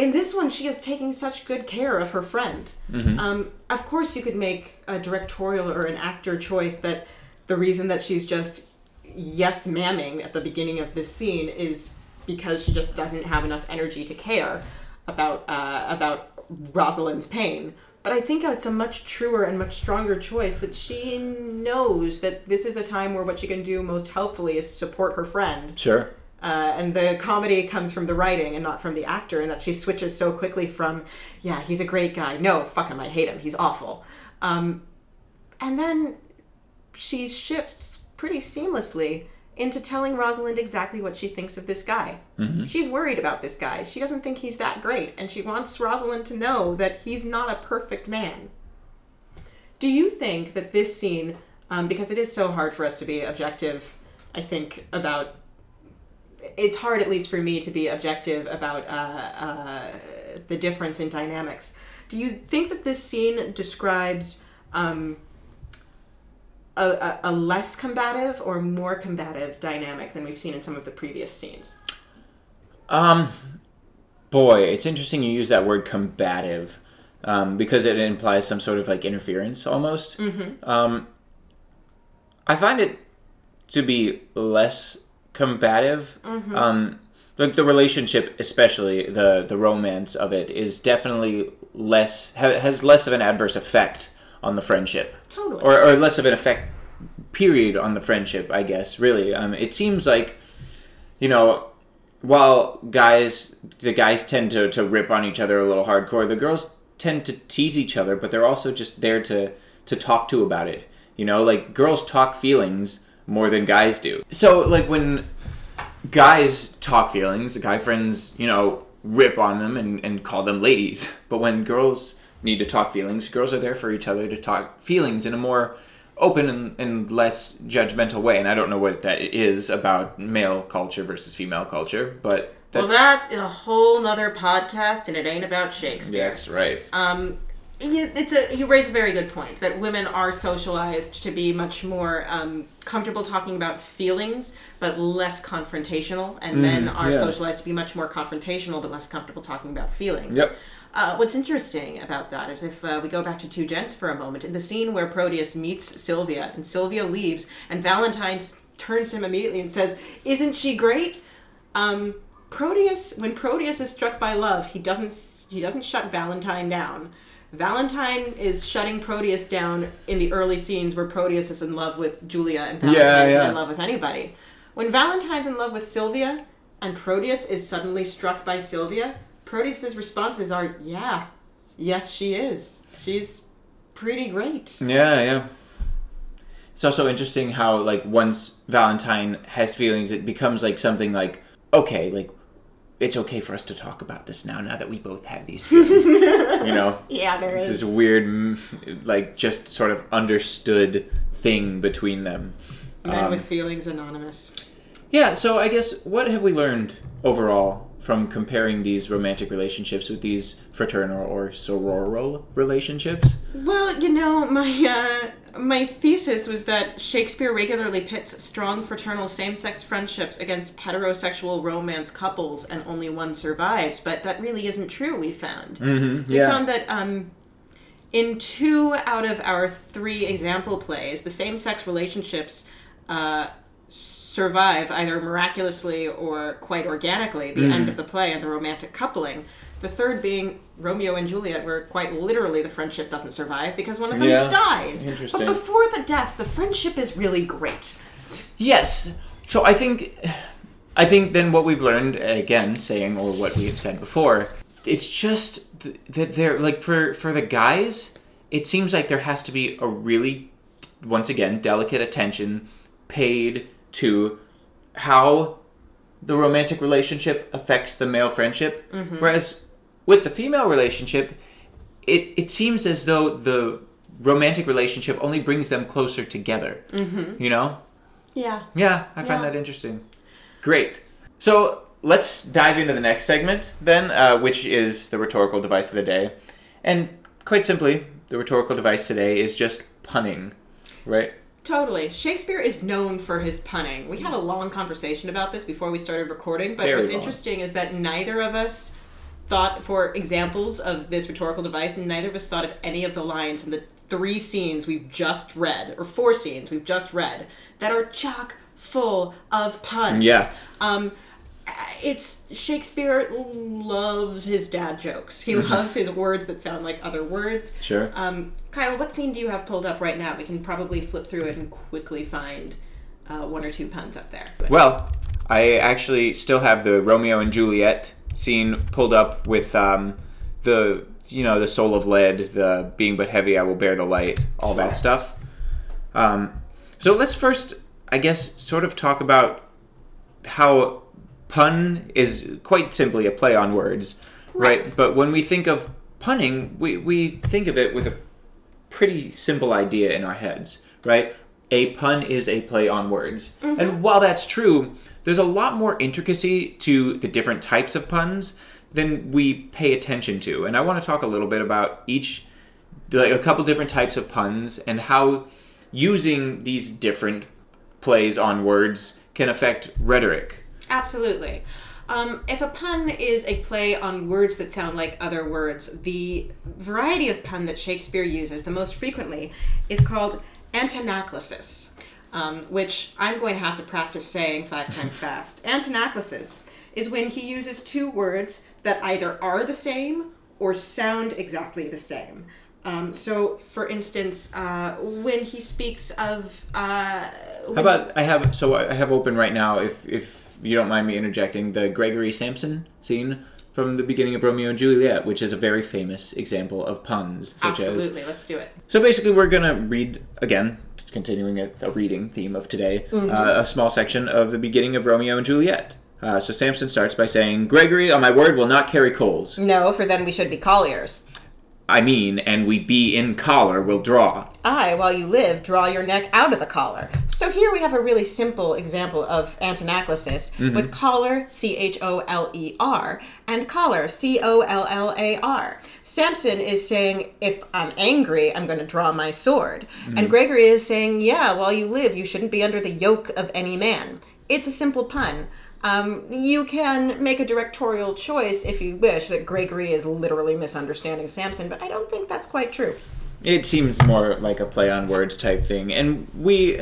In this one, she is taking such good care of her friend. Um, of course, you could make a directorial or an actor choice that the reason that she's just yes mamming at the beginning of this scene is because she just doesn't have enough energy to care about uh, about Rosalind's pain. But I think it's a much truer and much stronger choice that she knows that this is a time where what she can do most helpfully is support her friend. Sure. Uh, and the comedy comes from the writing and not from the actor, and that she switches so quickly from, yeah, he's a great guy. No, fuck him, I hate him. He's awful. Um, and then she shifts pretty seamlessly into telling Rosalind exactly what she thinks of this guy. She's worried about this guy. She doesn't think he's that great, and she wants Rosalind to know that he's not a perfect man. Do you think that this scene, um, because it is so hard for us to be objective, I think, about it's hard, at least for me, to be objective about uh, uh, the difference in dynamics. Do you think that this scene describes um, a, a, less combative or more combative dynamic than we've seen in some of the previous scenes? Um, boy, it's interesting you use that word combative um, because it implies some sort of like interference almost. Mm-hmm. Um, I find it to be less combative. Um, like the relationship, especially the the romance of it, is definitely less ha- has less of an adverse effect on the friendship, Totally. or or less of an effect period on the friendship. I guess really, um, it seems like you know. While guys, the guys tend to, to rip on each other a little hardcore, the girls tend to tease each other, but they're also just there to to talk to about it. You know, like girls talk feelings more than guys do. So like when guys talk feelings, the guy friends, you know, rip on them and, and call them ladies. <laughs> But when girls need to talk feelings, girls are there for each other to talk feelings in a more open and, and less judgmental way. And I don't know what that is about male culture versus female culture, but that's, well, that's a whole nother podcast, and it ain't about Shakespeare. that's right. Um, you, it's a you raise a very good point that women are socialized to be much more um, comfortable talking about feelings, but less confrontational, and men are Mm, yeah. socialized to be much more confrontational, but less comfortable talking about feelings. Yep. Uh, what's interesting about that is if uh, we go back to Two Gents for a moment, in the scene where Proteus meets Sylvia and Sylvia leaves, and Valentine turns to him immediately and says, "Isn't she great?" Um, Proteus, when Proteus is struck by love, he doesn't he doesn't shut Valentine down. Valentine is shutting Proteus down in the early scenes where Proteus is in love with Julia and Valentine Yeah, yeah. in love with anybody. When Valentine's in love with Sylvia and Proteus is suddenly struck by Sylvia, Proteus's responses are, "Yeah, yes, she is. She's pretty great." Yeah, yeah. It's also interesting how like once Valentine has feelings, it becomes like something like okay, like it's okay for us to talk about this now. Now that we both have these feelings, <laughs> you know, Yeah, there it's is. this weird, like just sort of understood thing between them. Men Um, with feelings anonymous. Yeah, so I guess what have we learned overall from comparing these romantic relationships with these fraternal or sororal relationships? Well, you know, my uh, my thesis was that Shakespeare regularly pits strong fraternal same-sex friendships against heterosexual romance couples, and only one survives. But that really isn't true. We found. Mm-hmm. We found that um, in two out of our three example plays, the same-sex relationships uh, survive either miraculously or quite organically. The end of the play and the romantic coupling. The third being Romeo and Juliet, where quite literally the friendship doesn't survive because one of them Yeah. dies. Interesting. But before the death, the friendship is really great. Yes. So I think, I think then what we've learned again, saying or what we have said before, it's just that they're like for for the guys, it seems like there has to be a really, once again, delicate attention paid to how the romantic relationship affects the male friendship, mm-hmm. whereas with the female relationship, it it seems as though the romantic relationship only brings them closer together. Mm-hmm. You know. Yeah. Yeah, I find Yeah. that interesting. Great. So let's dive into the next segment then, uh, which is the rhetorical device of the day. And quite simply, the rhetorical device today is just punning, right? Totally. Shakespeare is known for his punning. We had a long conversation about this before we started recording, but Very what's long. interesting is that neither of us thought for examples of this rhetorical device, and neither of us thought of any of the lines in the three scenes we've just read, or four scenes we've just read, that are chock full of puns. Yeah. Um, it's Shakespeare loves his dad jokes. He loves his words that sound like other words. Sure. Um, Kyle, what scene do you have pulled up right now? We can probably flip through it and quickly find uh, one or two puns up there. Well, I actually still have the Romeo and Juliet scene pulled up with um, the you know the soul of lead, the being but heavy, I will bear the light, all that stuff. Um, so let's first, I guess, sort of talk about how pun is quite simply a play on words, right? Right. But when we think of punning, we, we think of it with a pretty simple idea in our heads, right? A pun is a play on words. And while that's true, there's a lot more intricacy to the different types of puns than we pay attention to. And I want to talk a little bit about each, like a couple different types of puns and how using these different plays on words can affect rhetoric. Absolutely. Um, if a pun is a play on words that sound like other words, the variety of pun that Shakespeare uses the most frequently is called antanaclasis. um, which I'm going to have to practice saying five <laughs> times fast. Antanaclasis is when he uses two words that either are the same or sound exactly the same. Um, so, for instance, uh, when he speaks of. Uh, How about I have so I have open right now. If if you don't mind me interjecting, the Gregory Samson scene from the beginning of Romeo and Juliet, which is a very famous example of puns, such as Absolutely, let's do it. So basically, we're gonna read again, continuing a, a reading theme of today, uh, a small section of the beginning of Romeo and Juliet. Uh, so Samson starts by saying, "Gregory, on my word, will not carry coals. No, for then we should be colliers. I mean, and we be in choler will draw." I, while you live, draw your neck out of the collar. So here we have a really simple example of antanaclasis mm-hmm. with choler, C H O L E R, and collar, C O L L A R. Samson is saying, if I'm angry, I'm going to draw my sword. Mm-hmm. And Gregory is saying, yeah, while you live, you shouldn't be under the yoke of any man. It's a simple pun. Um, you can make a directorial choice if you wish that Gregory is literally misunderstanding Samson, but I don't think that's quite true. It seems more like a play on words type thing, and we,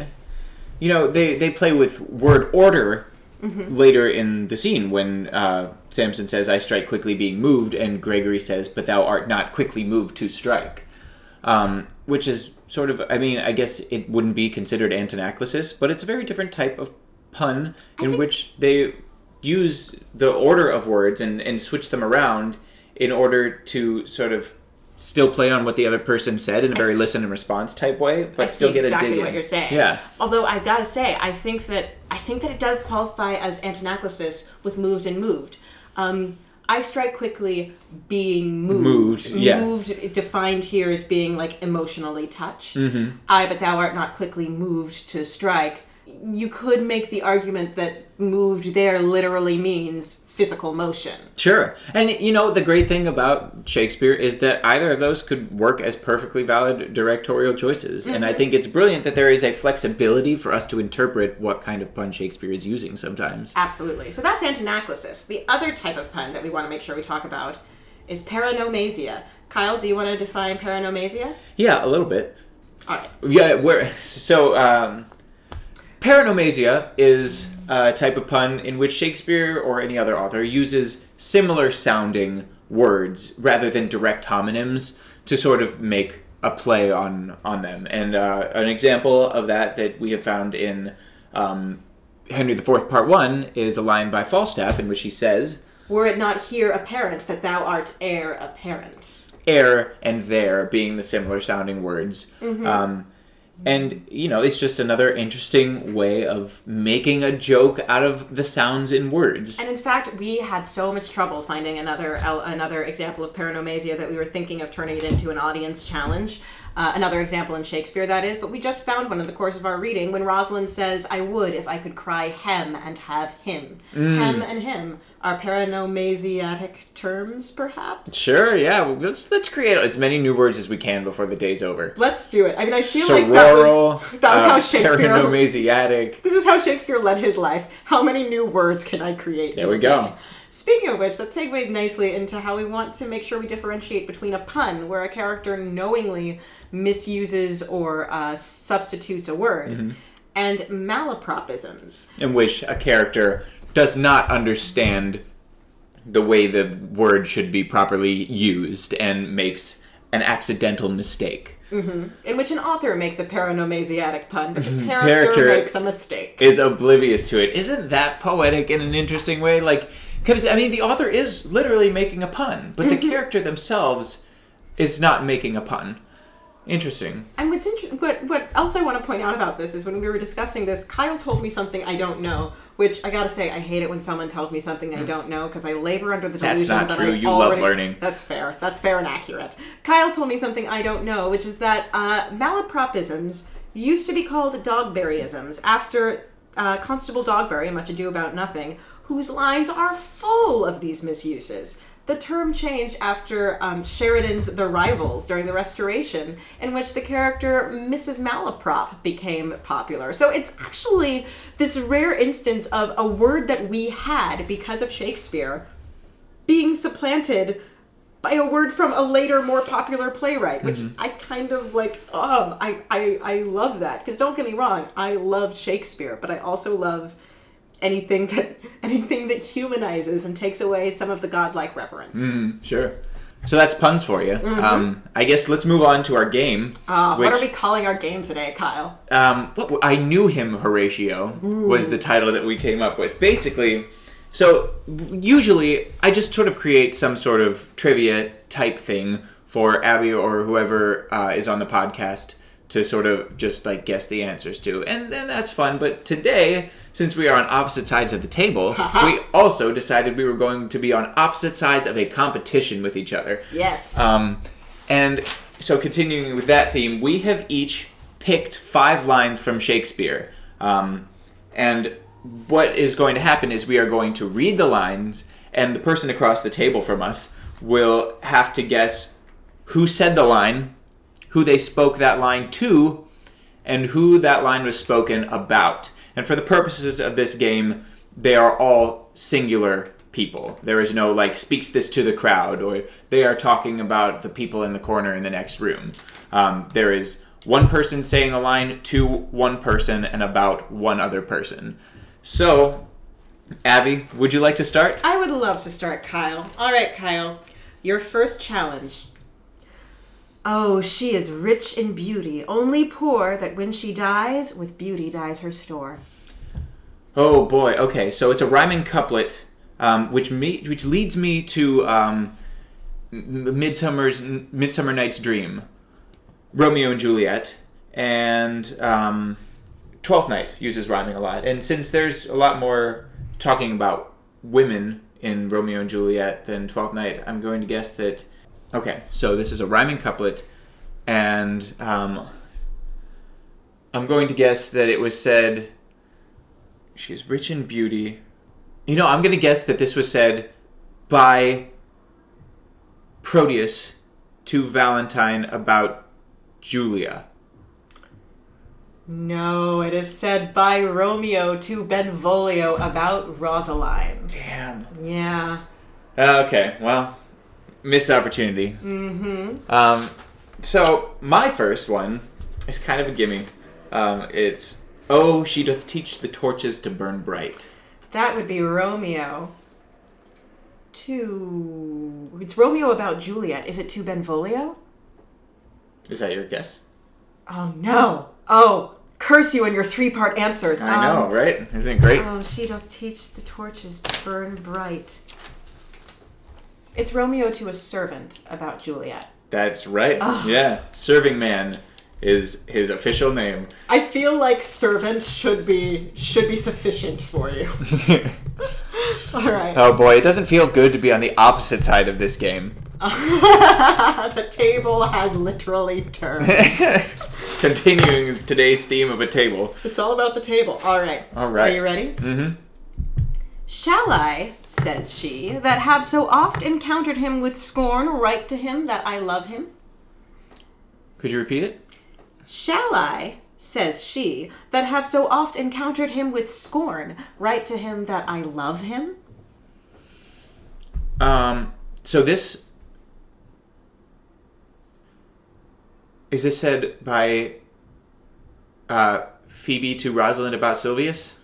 you know, they they play with word order later in the scene when uh, Samson says, "I strike quickly, being moved," and Gregory says, "But thou art not quickly moved to strike," um, which is sort of, I mean, I guess it wouldn't be considered antanaclasis, but it's a very different type of pun in which they use the order of words and, and switch them around in order to sort of still play on what the other person said in a very listen and response type way, but I still get exactly a dig what in. you're saying. Yeah. Although I've got to say, I think that I think that it does qualify as antanaclasis with moved and moved. Um, I strike quickly, being moved. Moved, yeah. Moved defined here as being like emotionally touched. Mm-hmm. I, but thou art not quickly moved to strike. You could make the argument that moved there literally means physical motion. Sure. And you know, the great thing about Shakespeare is that either of those could work as perfectly valid directorial choices. And I think it's brilliant that there is a flexibility for us to interpret what kind of pun Shakespeare is using sometimes. Absolutely. So that's antanaclasis. The other type of pun that we want to make sure we talk about is paronomasia. Kyle, do you want to define paronomasia? Yeah, a little bit. All right. Yeah, where so um, paronomasia is a type of pun in which Shakespeare or any other author uses similar sounding words rather than direct homonyms to sort of make a play on on them. And uh, an example of that that we have found in um, Henry IV Part One is a line by Falstaff in which he says, Were it not here apparent that thou art heir apparent. Heir and "there" being the similar sounding words. Um, and you know, it's just another interesting way of making a joke out of the sounds in words. And in fact, we had so much trouble finding another another example of paronomasia that we were thinking of turning it into an audience challenge. Uh, another example in Shakespeare, that is, but we just found one in the course of our reading when Rosalind says, I would if I could cry hem and have him. Hem and him are paronomasiatic terms, perhaps? Sure, yeah. well, Let's let's create as many new words as we can before the day's over. Let's do it. I mean, I feel like that Sororal, was, <laughs> that was uh, how Shakespeare. Paronomasiatic. This is how Shakespeare led his life. How many new words can I create? There we go. day? Speaking of which, that segues nicely into how we want to make sure we differentiate between a pun, where a character knowingly misuses or uh, substitutes a word, Mm-hmm. and malapropisms. in which a character does not understand the way the word should be properly used and makes an accidental mistake. In which an author makes a paronomasiatic pun, but the character, Mm-hmm. Character- makes a mistake. Is oblivious to it. Isn't that poetic in an interesting way? Like, because I mean, the author is literally making a pun, but the character themselves is not making a pun. Interesting. And what's inter- what what else I want to point out about this is when we were discussing this, Kyle told me something I don't know, which I gotta say I hate it when someone tells me something I don't know because I labor under the Hmm. That's delusion not that true. I You love learning. That's fair. That's fair and accurate. Kyle told me something I don't know, which is that uh, malapropisms used to be called dogberryisms after uh, Constable Dogberry, Much Ado About Nothing, whose lines are full of these misuses. The term changed after um, Sheridan's The Rivals during the Restoration, in which the character Mrs. Malaprop became popular. So it's actually this rare instance of a word that we had because of Shakespeare being supplanted by a word from a later, more popular playwright, which Mm-hmm. I kind of like. Oh, I I, I love that because don't get me wrong, I love Shakespeare, but I also love anything that <laughs> anything that humanizes and takes away some of the godlike reverence. Mm, sure. So that's puns for you. Um, I guess let's move on to our game. Uh, which, what are we calling our game today, Kyle? Um, I knew him, Horatio, was the title that we came up with. Basically, so usually I just sort of create some sort of trivia type thing for Abby or whoever uh, is on the podcast to sort of just like guess the answers to, and then that's fun. But today, since we are on opposite sides of the table, we also decided we were going to be on opposite sides of a competition with each other. Yes. Um, and so, continuing with that theme, we have each picked five lines from Shakespeare. Um, and what is going to happen is we are going to read the lines, and the person across the table from us will have to guess who said the line, who they spoke that line to, and who that line was spoken about. And for the purposes of this game, they are all singular people. There is no like speaks this to the crowd, or they are talking about the people in the corner in the next room. Um, there is one person saying a line to one person and about one other person. So, Abby, would you like to start? I would love to start, Kyle. All right, Kyle. Your first challenge. Oh, she is rich in beauty, only poor that when she dies, with beauty dies her store. Oh boy. Okay, so it's a rhyming couplet, um, which me which leads me to um, Midsummer's Midsummer Night's Dream, Romeo and Juliet, and um, Twelfth Night uses rhyming a lot. And since there's a lot more talking about women in Romeo and Juliet than Twelfth Night, I'm going to guess that. Okay, so this is a rhyming couplet, and um, I'm going to guess that it was said. She's rich in beauty. You know, I'm going to guess that this was said by Proteus to Valentine about Julia. No, it is said by Romeo to Benvolio about Rosaline. Damn. Yeah. Okay, well, missed opportunity. Mm-hmm. Um, so my first one is kind of a gimme. Um, it's oh, she doth teach the torches to burn bright. That would be Romeo. To. It's Romeo about Juliet. Is it to Benvolio? Is that your guess? Oh, no. Oh, curse you and your three part answers. I know, Um, right? Isn't it great? Oh, she doth teach the torches to burn bright. It's Romeo to a servant about Juliet. That's right. Yeah, serving man is his official name. I feel like servant should be should be sufficient for you. <laughs> <laughs> All right. Oh boy, it doesn't feel good to be on the opposite side of this game. <laughs> the table has literally turned. Continuing today's theme of a table. it's all about the table. All right. All right. Are you ready? Mm-hmm. Shall I, says she, that have so oft encountered him with scorn, write to him that I love him? Could you repeat it? Shall I, says she, that have so oft encountered him with scorn, write to him that I love him? Um. So this is this said by uh, Phoebe to Rosalind about Silvius?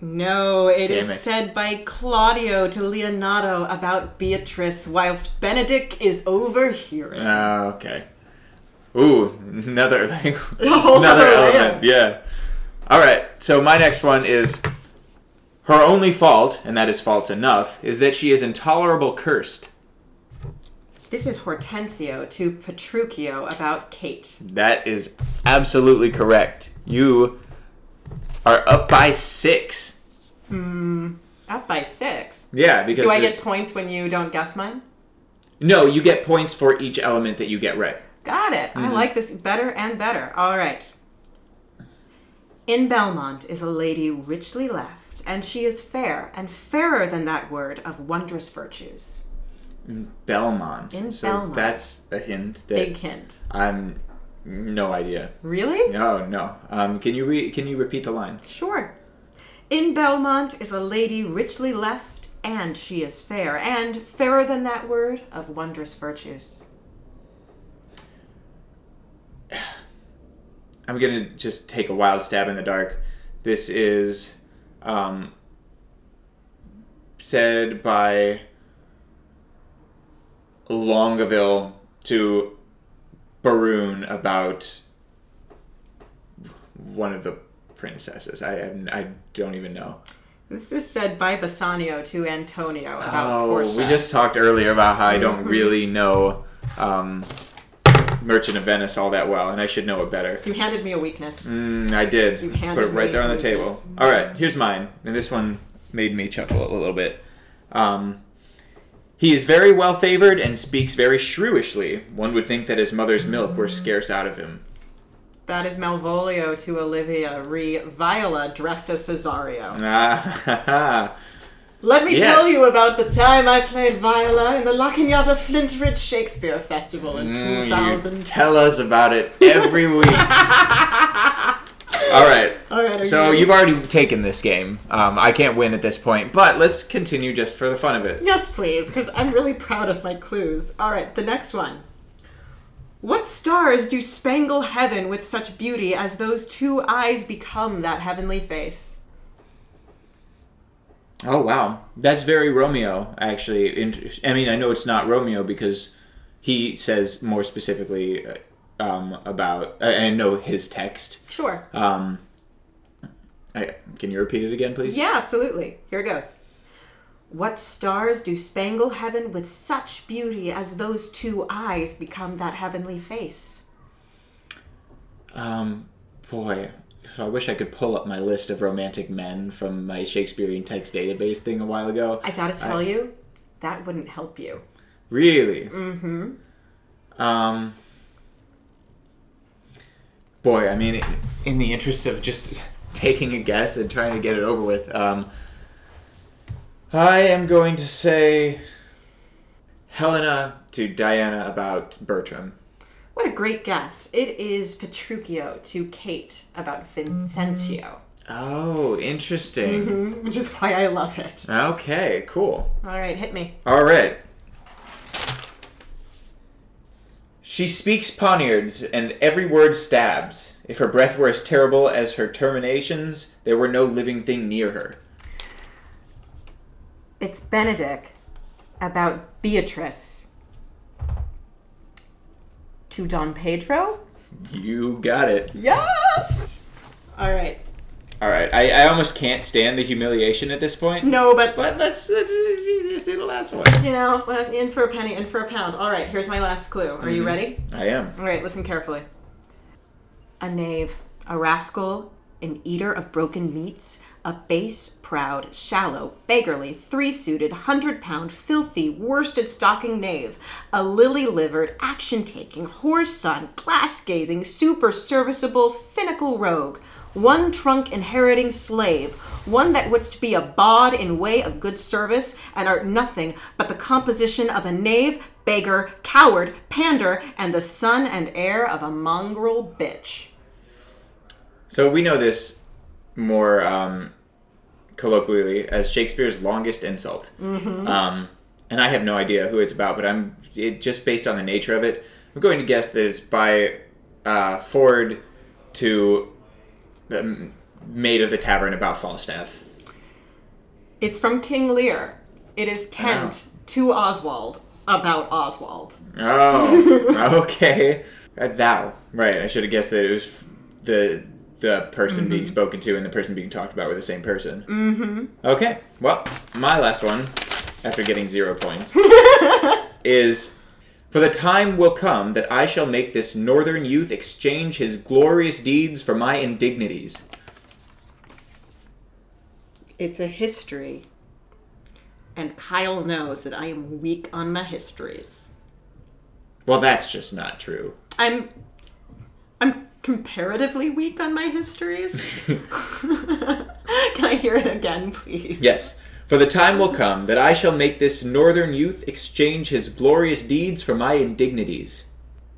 No, it is Damn it. said by Claudio to Leonato about Beatrice, whilst Benedick is overhearing. Uh, okay. Ooh, another <laughs> thing. <laughs> another element. Yeah. All right. So my next one is her only fault, and that is fault enough, is that she is intolerable cursed. This is Hortensio to Petruchio about Kate. That is absolutely correct. You are up by six. Hmm, up by six. Yeah, because Do I there's- get points when you don't guess mine? no. You get points for each element that you get right. Got it. I mm-hmm. like this better and better. All right. In Belmont is a lady richly left, and she is fair, and fairer than that word of wondrous virtues. Belmont. In so Belmont. that's a hint that Big hint. I'm no idea. Really? No, no. Um, can you re- can you repeat the line? Sure. In Belmont is a lady richly left, and she is fair, and fairer than that word of wondrous virtues. <sighs> I'm gonna just take a wild stab in the dark. This is um, said by Longaville to About one of the princesses. I I don't even know. This is said by Bassanio to Antonio about Oh, Portia. we just talked earlier about how I don't really know um, Merchant of Venice all that well, and I should know it better. You handed me a weakness. Mm, I did. You handed Put it right there on the this. table. All right, here's mine, and this one made me chuckle a little bit. Um, he is very well favored and speaks very shrewishly. One would think that his mother's milk were scarce out of him. That is Malvolio to Olivia, re Viola dressed as Cesario. <laughs> Let me Yeah. tell you about the time I played Viola in the La Cañada Flintridge Shakespeare Festival in Mm, you 2000. tell us about it every week. <laughs> All right. <laughs> All right, So you- you've already taken this game. Um, I can't win at this point, but let's continue just for the fun of it. Yes, please, because I'm really proud of my clues. All right, the next one. What stars do spangle heaven with such beauty as those two eyes become that heavenly face? Oh wow, that's very Romeo. Actually, I mean, I know it's not Romeo because he says more specifically uh, um, about. I, I know his text. Sure. Um, I, can you repeat it again, please? Yeah, absolutely. Here it goes. What stars do spangle heaven with such beauty as those two eyes become that heavenly face? Um, boy, so I wish I could pull up my list of romantic men from my Shakespearean text database thing a while ago. I gotta tell you, that wouldn't help you. Really? Mm-hmm. Um. Boy, I mean, in the interest of just taking a guess and trying to get it over with, um, I am going to say Helena to Diana about Bertram. What a great guess. It is Petruchio to Kate about Vincentio, Oh, interesting. which is why I love it. Okay, cool. All right, hit me. All right. She speaks poniards, and every word stabs. If her breath were as terrible as her terminations, there were no living thing near her. It's Benedick about Beatrice to Don Pedro. You got it. Yes! All right. All right. I, I almost can't stand the humiliation at this point. No, but But let's let's just do the last one. you know, uh, in for a penny, in for a pound. All right, here's my last clue. Are you ready? I am. All right, listen carefully. A knave, a rascal, an eater of broken meats, a base, proud, shallow, beggarly, three suited, hundred pound, filthy, worsted stocking knave, a lily livered, action taking, whore's son, glass gazing, super serviceable, finical rogue, one trunk inheriting slave, one that wouldst be a bawd in way of good service, and art nothing but the composition of a knave, beggar, coward, pander, and the son and heir of a mongrel bitch. So we know this more um, colloquially as Shakespeare's longest insult. Um, and I have no idea who it's about, but I'm it, just based on the nature of it. I'm going to guess that it's by uh, Ford to the maid of the tavern about Falstaff. It's from King Lear. It is Kent to Oswald about Oswald. Oh, <laughs> okay. Uh, thou, right? I should have guessed that it was f- the the person being spoken to and the person being talked about were the same person. Mm-hmm. Okay. Well, my last one, after getting zero points, <laughs> is for the time will come that I shall make this northern youth exchange his glorious deeds for my indignities. It's a history. And Kyle knows that I am weak on my histories. Well, that's just not true. I'm I'm comparatively weak on my histories. <laughs> <laughs> Can I hear it again, please? Yes. For the time will come that I shall make this northern youth exchange his glorious deeds for my indignities.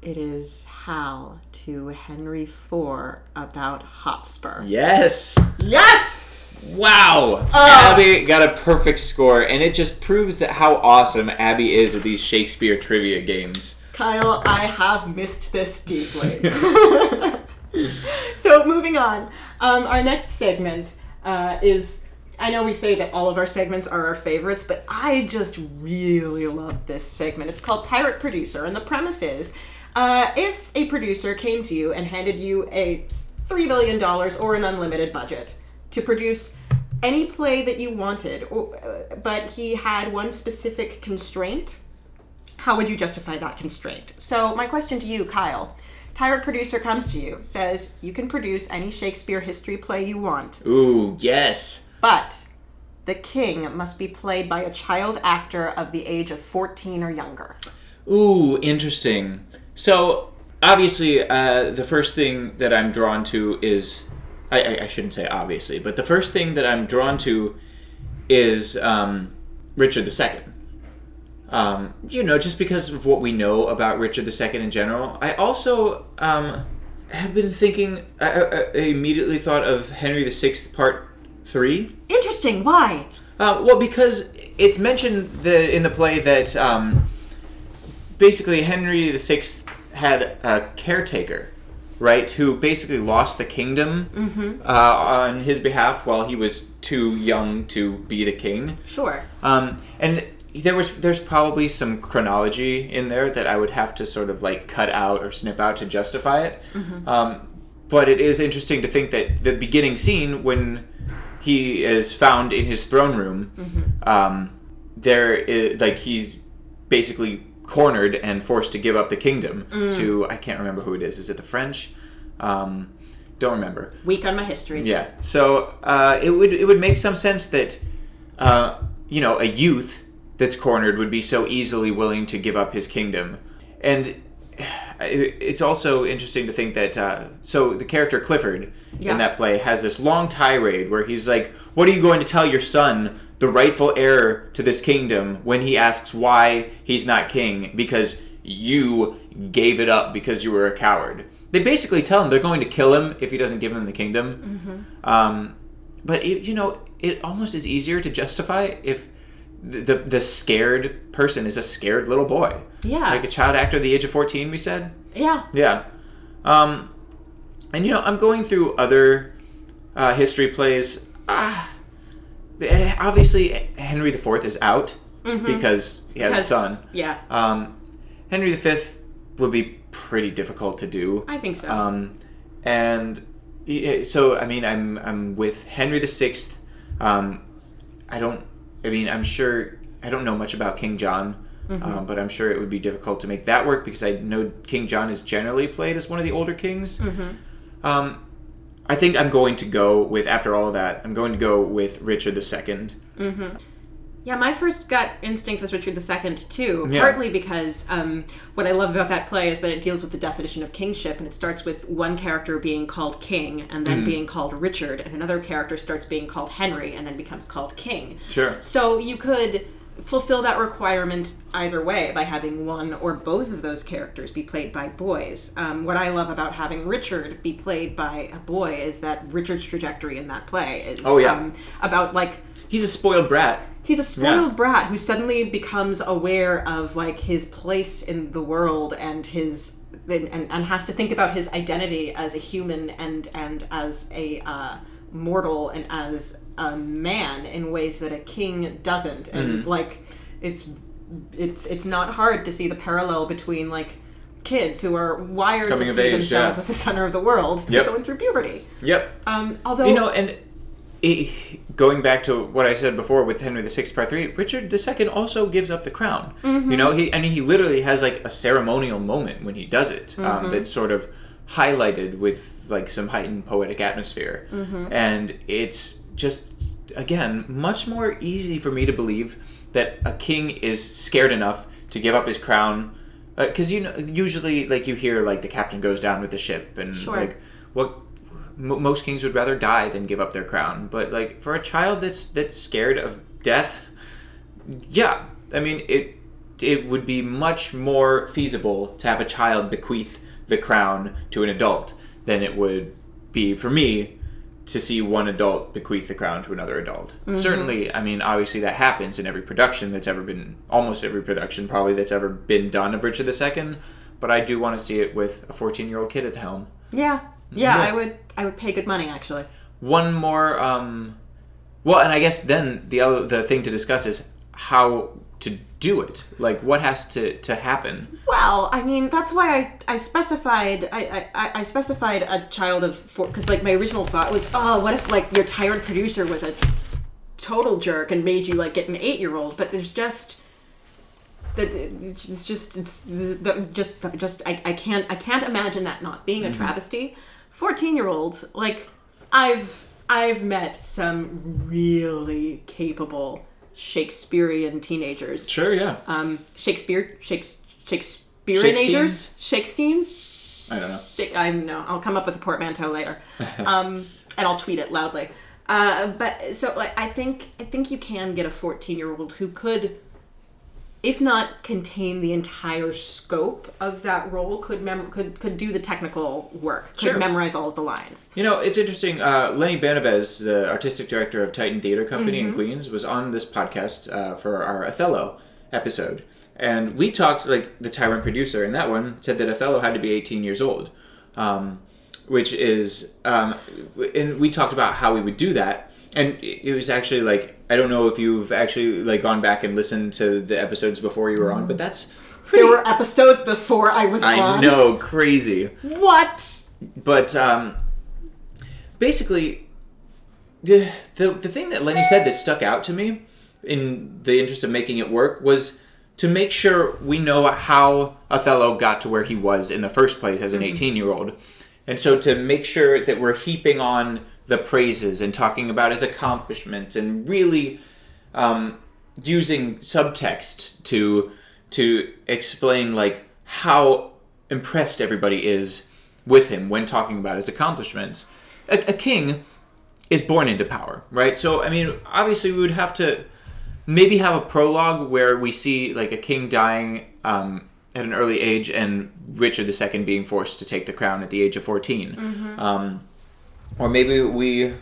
It is Hal to Henry IV about Hotspur. Yes. Yes! Wow! Uh. Abby got a perfect score, and it just proves that how awesome Abby is at these Shakespeare trivia games. Kyle, I have missed this deeply. <laughs> <laughs> so moving on, um, our next segment uh, is. I know we say that all of our segments are our favorites, but I just really love this segment. It's called Tyrant Producer, and the premise is uh, if a producer came to you and handed you a $3 billion or an unlimited budget to produce any play that you wanted, or, uh, but he had one specific constraint, how would you justify that constraint? So, my question to you, Kyle. Tyrant producer comes to you, says you can produce any Shakespeare history play you want, Ooh, yes. but the king must be played by a child actor of the age of 14 or younger. Ooh, interesting. So, obviously, uh, the first thing that I'm drawn to is. I, I, I shouldn't say obviously, but the first thing that I'm drawn to is um, Richard II. Um, you know, just because of what we know about Richard II in general. I also um, have been thinking, I, I, immediately thought of Henry VI Part 3. Interesting, why? Uh, well, because it's mentioned the, in the play that um, basically Henry VI had a caretaker, right, who basically lost the kingdom uh, on his behalf while he was too young to be the king. Sure. Um, and there was there's probably some chronology in there that I would have to sort of like cut out or snip out to justify it. Um, but it is interesting to think that the beginning scene when he is found in his throne room, um, there is like he's basically cornered and forced to give up the kingdom to I can't remember who it is. Is it the French? Um, don't remember. Weak on my histories. Yeah. So uh, it would it would make some sense that uh, you know a youth that's cornered would be so easily willing to give up his kingdom, and <sighs> it's also interesting to think that uh, so the character Clifford Yeah. in that play has this long tirade where he's like, "What are you going to tell your son?" The rightful heir to this kingdom, when he asks why he's not king, because you gave it up because you were a coward. They basically tell him they're going to kill him if he doesn't give them the kingdom. Um, but it, you know, it almost is easier to justify if the, the scared person is a scared little boy. Yeah. like a child actor at the age of fourteen. We said, Yeah. yeah. Um, and you know, I'm going through other uh, history plays. Ah, eh, obviously Henry IV is out because he has a son. Yeah. Um, Henry V would be pretty difficult to do. I think so. Um, and so, I mean, I'm I'm with Henry VI. Um, I don't. I mean, I'm sure. I don't know much about King John, um, but I'm sure it would be difficult to make that work because I know King John is generally played as one of the older kings. Um, I think I'm going to go with after all of that. I'm going to go with Richard II. Yeah, my first gut instinct was Richard II too. Yeah. Partly because um, what I love about that play is that it deals with the definition of kingship, and it starts with one character being called king, and Mm. then being called Richard, and another character starts being called Henry, and then becomes called king. Sure. So you could fulfill that requirement either way by having one or both of those characters be played by boys. Um, what I love about having Richard be played by a boy is that Richard's trajectory in that play is Oh, yeah. um, about like He's a spoiled brat. He's a spoiled Yeah. brat who suddenly becomes aware of like his place in the world and his and, and has to think about his identity as a human and and as a uh, mortal and as a man in ways that a king doesn't and Mm-hmm. like it's it's it's not hard to see the parallel between like kids who are wired Coming to see age, themselves yeah. as the center of the world Yep. going through puberty Yep. um although You know, and it, going back to what I said before with Henry VI, Part Three, Richard II also gives up the crown. You know, mm-hmm. he and he literally has like a ceremonial moment when he does it. Um, mm-hmm. that's sort of highlighted with like some heightened poetic atmosphere, mm-hmm. and it's just again much more easy for me to believe that a king is scared enough to give up his crown. Uh, because you know, usually, like you hear, like the captain goes down with the ship, and Sure. like what m- most kings would rather die than give up their crown. But like for a child that's that's scared of death, yeah, I mean it it would be much more feasible to have a child bequeath the crown to an adult than it would be for me to see one adult bequeath the crown to another adult. Mm-hmm. Certainly, I mean, obviously that happens in every production that's ever been, almost every production probably that's ever been done of Richard II. But I do want to see it with a 14 year old kid at the helm. Yeah. Yeah, Yeah. I would I would pay good money actually. One more, um, well, and I guess then the other the thing to discuss is how to do it. Like, what has to to happen? Well, I mean, that's why I, I specified I, I, I specified a child of four because like my original thought was, oh, what if like your tired producer was a total jerk and made you like get an eight year old? But there's just that it's just it's the, the, just just I, I can't I can't imagine that not being a travesty. Fourteen year olds like I've I've met some really capable Shakespearean teenagers Sure, yeah. um, Shakespeare, Shakes, Shakespeareanagers, Shakesteens. I don't know. I know. I'll come up with a portmanteau later, <laughs> um, and I'll tweet it loudly. Uh, but so like, I think I think you can get a fourteen-year-old who could, if not contain the entire scope of that role, could mem- could could do the technical work, could Sure. memorize all of the lines. You know, it's interesting. Uh, Lenny Banovez, the artistic director of Titan Theater Company in Queens, was on this podcast uh, for our Othello episode. And we talked, like, the Tyrant producer in that one said that Othello had to be 18 years old. Um, which is, um, and we talked about how we would do that. And it was actually like, I don't know if you've actually, like, gone back and listened to the episodes before you were on, but that's pretty. There were episodes before I was I on. know, crazy. What? but um, basically, the, the the thing that Lenny said that stuck out to me, in the interest of making it work, was to make sure we know how Othello got to where he was in the first place as an eighteen year old, and so to make sure that we're heaping on the praises and talking about his accomplishments and really um, using subtext to to explain like how impressed everybody is with him when talking about his accomplishments. A, a king is born into power, right? So I mean, obviously we would have to maybe have a prologue where we see like a king dying um, at an early age and Richard II being forced to take the crown at the age of 14 um, or maybe we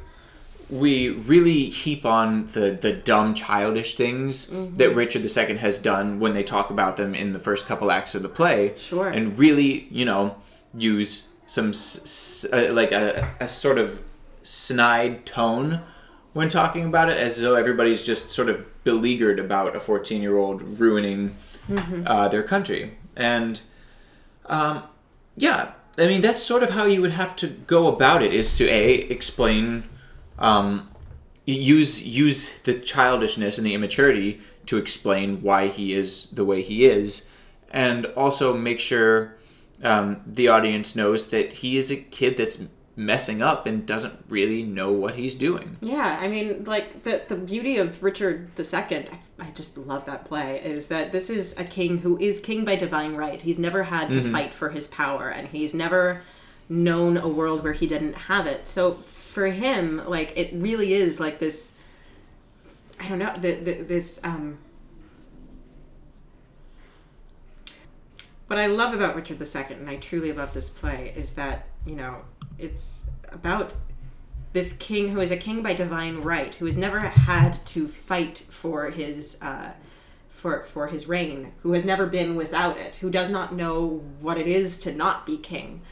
we really heap on the the dumb childish things that Richard II has done when they talk about them in the first couple acts of the play. Sure. and really you know use some s- s- uh, like a, a sort of snide tone when talking about it as though everybody's just sort of beleaguered about a 14 year old ruining uh, their country. And um, yeah i mean that's sort of how you would have to go about it is to a explain um, use use the childishness and the immaturity to explain why he is the way he is and also make sure um, the audience knows that he is a kid that's messing up and doesn't really know what he's doing Yeah, I mean, like the the beauty of Richard II, I, I just love that play. Is that this is a king who is king by divine right. He's never had to fight for his power, and he's never known a world where he didn't have it. So for him, like it really is like this. I don't know the, the, this. um What I love about Richard II, and I truly love this play, is that you know it's about this king who is a king by divine right, who has never had to fight for his uh, for for his reign, who has never been without it, who does not know what it is to not be king.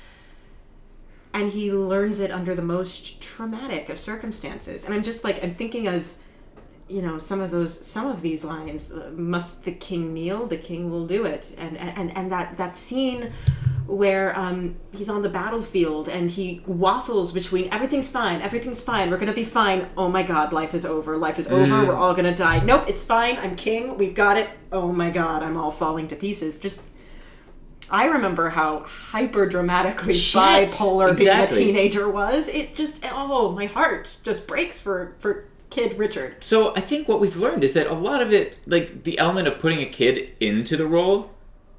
And he learns it under the most traumatic of circumstances. And I'm just like I'm thinking of you know some of those some of these lines uh, must the king kneel the king will do it and and and that that scene where um, he's on the battlefield and he waffles between everything's fine everything's fine we're gonna be fine oh my god life is over life is over we're all gonna die nope it's fine i'm king we've got it oh my god i'm all falling to pieces just I remember how hyper dramatically bipolar exactly. being a teenager was. It just oh my heart just breaks for for kid Richard. So I think what we've learned is that a lot of it, like the element of putting a kid into the role,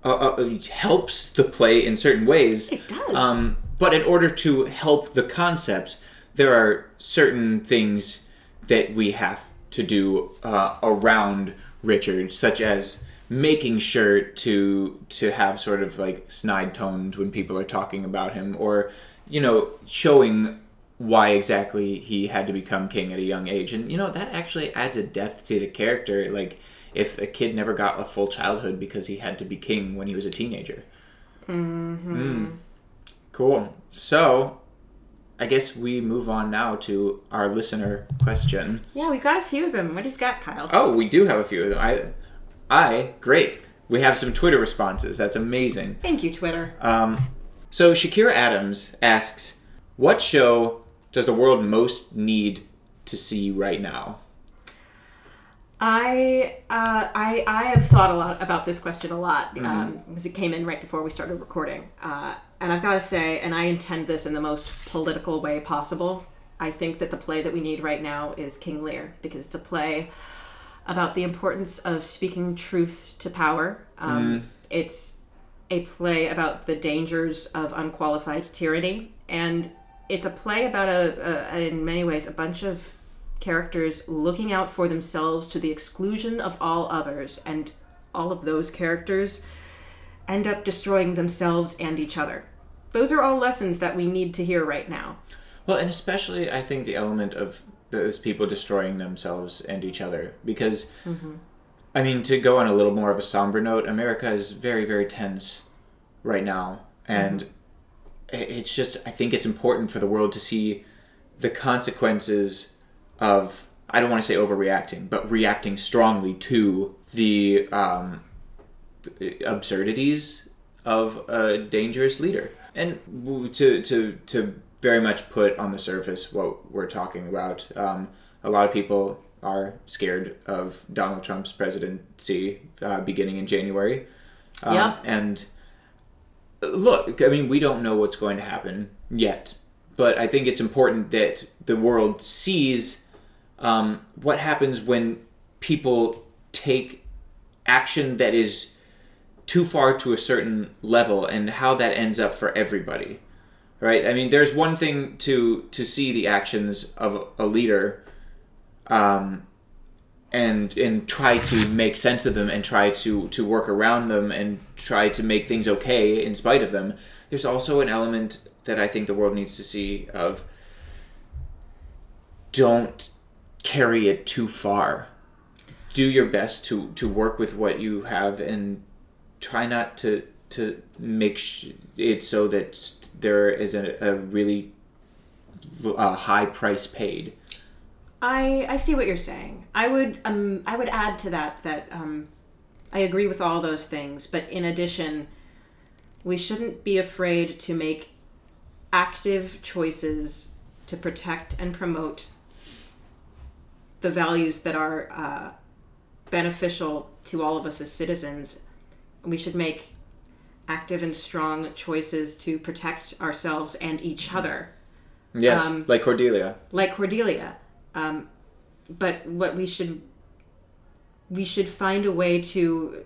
uh, uh, helps the play in certain ways. It does. Um, but in order to help the concept, there are certain things that we have to do uh, around Richard, such as making sure to to have sort of like snide tones when people are talking about him, or you know, showing why exactly he had to become king at a young age. And you know, that actually adds a depth to the character. Like if a kid never got a full childhood because he had to be king when he was a teenager. Mm-hmm. Cool. So I guess we move on now to our listener question. Yeah, we've got a few of them. What do you got, Kyle? Oh, we do have a few of them. I, I, great. We have some Twitter responses. That's amazing. Thank you, Twitter. Um, so Shakira Adams asks, "What show does the world most need to see right now?" I uh, I I have thought a lot about this question a lot um, because it came in right before we started recording, uh, and I've got to say, and I intend this in the most political way possible. I think that the play that we need right now is King Lear because it's a play about the importance of speaking truth to power. Um, It's a play about the dangers of unqualified tyranny, and it's a play about a, a in many ways a bunch of characters looking out for themselves to the exclusion of all others, and all of those characters end up destroying themselves and each other. Those are all lessons that we need to hear right now. Well, and especially I think the element of those people destroying themselves and each other because mm-hmm. I mean to go on a little more of a somber note, America is very very tense right now and mm-hmm. i- it's just I think it's important for the world to see the consequences of I don't want to say overreacting, but reacting strongly to the um, absurdities of a dangerous leader. And to to to very much put on the surface what we're talking about, um, a lot of people are scared of Donald Trump's presidency uh, beginning in January. Um, Yep. And look, I mean, we don't know what's going to happen yet, but I think it's important that the world sees um, what happens when people take action that is too far to a certain level and how that ends up for everybody right? I mean there's one thing to to see the actions of a leader um and and try to make sense of them and try to to work around them and try to make things okay in spite of them. There's also an element that i think the world needs to see of don't carry it too far do your best to to work with what you have and try not to to make sh- it so that there is a, a really uh, high price paid I I see what you're saying. I would um I would add to that that um I agree with all those things, but in addition, we shouldn't be afraid to make active choices to protect and promote the values that are uh, beneficial to all of us as citizens. We should make active and strong choices to protect ourselves and each other yes Um, like cordelia like Cordelia. Um, but what we should we should find a way to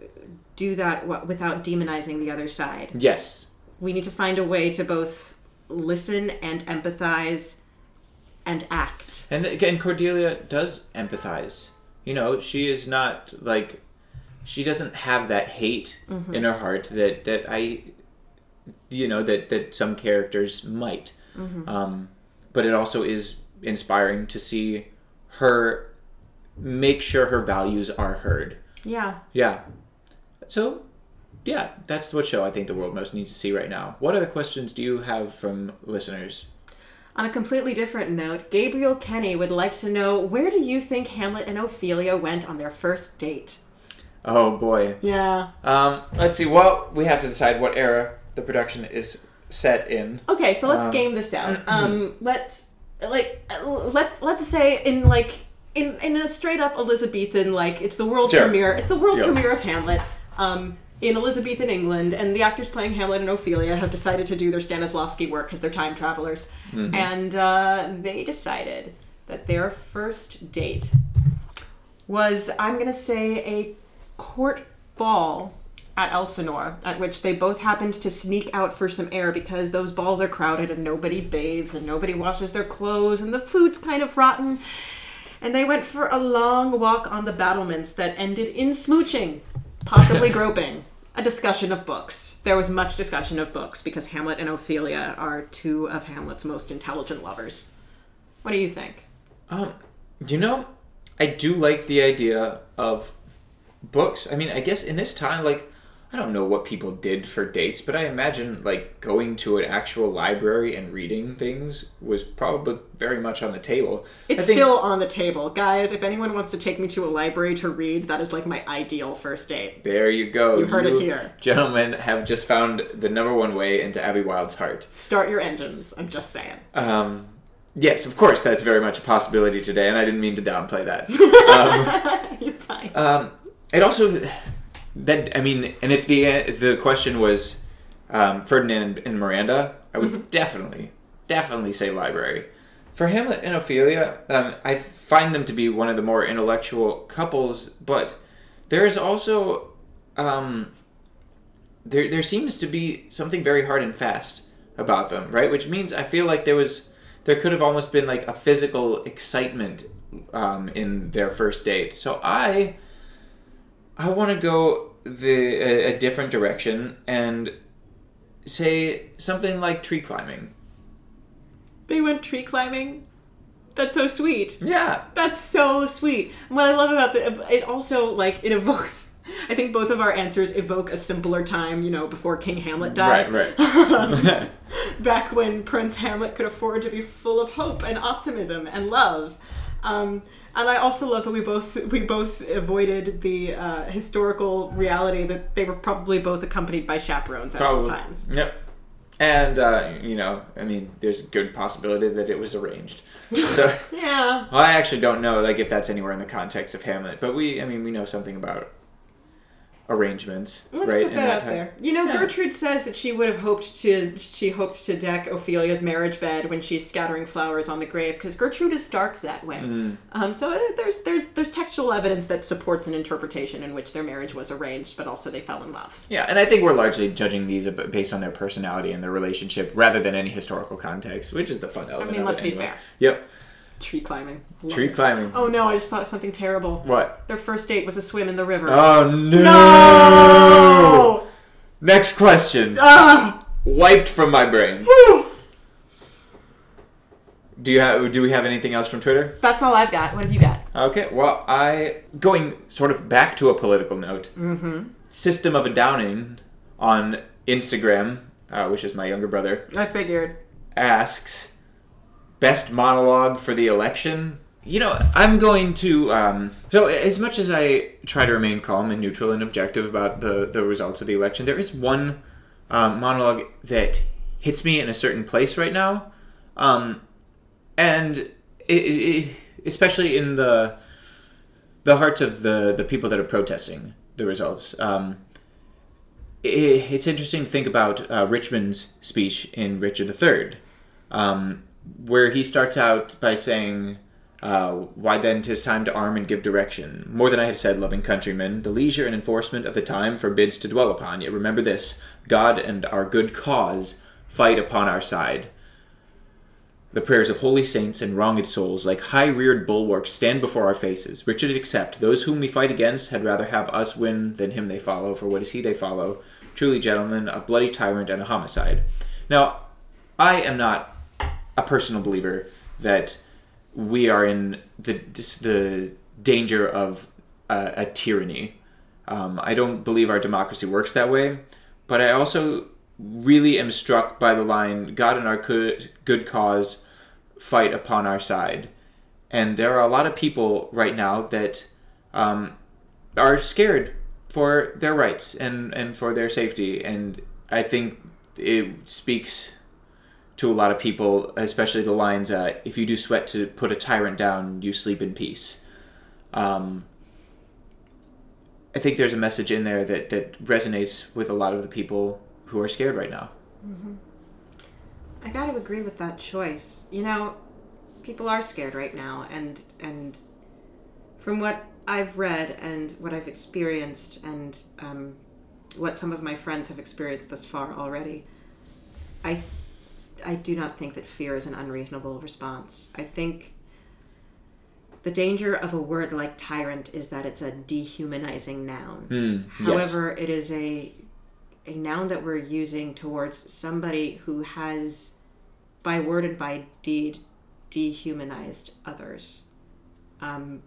do that without demonizing the other side. yes We need to find a way to both listen and empathize and act. and again cordelia does empathize. You know she is not like she doesn't have that hate in her heart that that i you know that that some characters might. Um but it also is inspiring to see her make sure her values are heard. Yeah. yeah. So yeah that's what show i think the world most needs to see right now. What other questions do you have from listeners On a completely different note, Gabriel Kenny would like to know where do you think Hamlet and Ophelia went on their first date? oh boy Yeah. Um, let's see. Well, we have to decide what era the production is set in. Okay, so let's Um, game this out. <clears throat> Um, let's like let's let's say in like in in a straight up Elizabethan like it's the world Sure. premiere. It's the world premiere of Hamlet. Um, in Elizabethan England, and the actors playing Hamlet and Ophelia have decided to do their Stanislavski work because they're time travelers, and uh, they decided that their first date was I'm gonna say a court ball at Elsinore, at which they both happened to sneak out for some air because those balls are crowded and nobody bathes and nobody washes their clothes and the food's kind of rotten. And they went for a long walk on the battlements that ended in smooching, possibly <laughs> groping. A discussion of books. There was much discussion of books because Hamlet and Ophelia are two of Hamlet's most intelligent lovers. What do you think? Um, you know, I do like the idea of books. I mean, I guess in this time, like, I don't know what people did for dates, but I imagine like going to an actual library and reading things was probably very much on the table. It's think- still on the table, guys. If anyone wants to take me to a library to read, that is like my ideal first date. There you go. You heard it here. Gentlemen have just found the number one way into Abby Wild's heart. Start your engines. I'm just saying. Um, yes, of course, that's very much a possibility today, and I didn't mean to downplay that. <laughs> um, You're fine. um, it also that I mean, and if the the question was um, Ferdinand and Miranda, I would definitely definitely say library. For Hamlet and Ophelia, um, I find them to be one of the more intellectual couples, but there is also um, there there seems to be something very hard and fast about them, right? Which means I feel like there was there could have almost been like a physical excitement um, in their first date. So I I want to go the a, a different direction and say something like tree climbing. they went tree climbing. That's so sweet. Yeah. That's so sweet. And What I love about the it also like it evokes. I think both of our answers evoke a simpler time, you know, before King Hamlet died. Right, right. <laughs> <laughs> back when Prince Hamlet could afford to be full of hope and optimism and love. Um, and I also love that we both we both avoided the uh, historical reality that they were probably both accompanied by chaperones at all times. Yep. And uh, you know, I mean, there's a good possibility that it was arranged. So, <laughs> Yeah. well, I actually don't know, like, if that's anywhere in the context of Hamlet. But we, I mean, we know something about arrangements, Let's right? put in that, out time. there. You know, Yeah. Gertrude says that she would have hoped to she hoped to deck Ophelia's marriage bed when she's scattering flowers on the grave because Gertrude is dark that way. Mm. Um, so uh, there's there's there's textual evidence that supports an interpretation in which their marriage was arranged, but also they fell in love. Yeah, and I think we're largely judging these based on their personality and their relationship rather than any historical context, which is the fun element. I mean, of let's it be anyway. fair. Yep. Tree climbing. Love Tree it. climbing. Oh no! I just thought of something terrible. What? Their first date was a swim in the river. Oh no! no! Next question. Ah! Wiped from my brain. Whew. Do you have? Do we have anything else from Twitter? That's all I've got. What have you got? Okay. Well, I going sort of back to a political note. Mm-hmm. System of a Downing on Instagram, uh, which is my younger brother, I figured. asks best monologue for the election. You know, I'm going to. Um, so, as much as I try to remain calm and neutral and objective about the the results of the election, there is one um, monologue that hits me in a certain place right now, um, and it, it, especially in the the hearts of the the people that are protesting the results. Um, it, it's interesting to think about uh, Richmond's speech in Richard III, um, where he starts out by saying, uh, Why then 'tis time to arm and give direction. More than I have said, loving countrymen, the leisure and enforcement of the time forbids to dwell upon. Yet remember this God and our good cause fight upon our side. The prayers of holy saints and wronged souls, like high reared bulwarks, stand before our faces. Richard except, those whom we fight against had rather have us win than him they follow, for what is he they follow? Truly, gentlemen, a bloody tyrant and a homicide. Now, I am not a personal believer that we are in the the danger of a, a tyranny. Um, I don't believe our democracy works that way, but I also really am struck by the line God and our good, cause fight upon our side. And there are a lot of people right now that um, are scared for their rights and, and for their safety. And I think it speaks to a lot of people, especially the lines, uh, if you do sweat to put a tyrant down, you sleep in peace. Um, I think there's a message in there that, that resonates with a lot of the people who are scared right now. I got to agree with that choice. You know, people are scared right now, and and from what I've read and what I've experienced, and um, what some of my friends have experienced thus far already, I I do not think that fear is an unreasonable response. I think the danger of a word like tyrant is that it's a dehumanizing noun. Mm, yes. However, it is a a noun that we're using towards somebody who has, by word and by deed, dehumanized others. Um,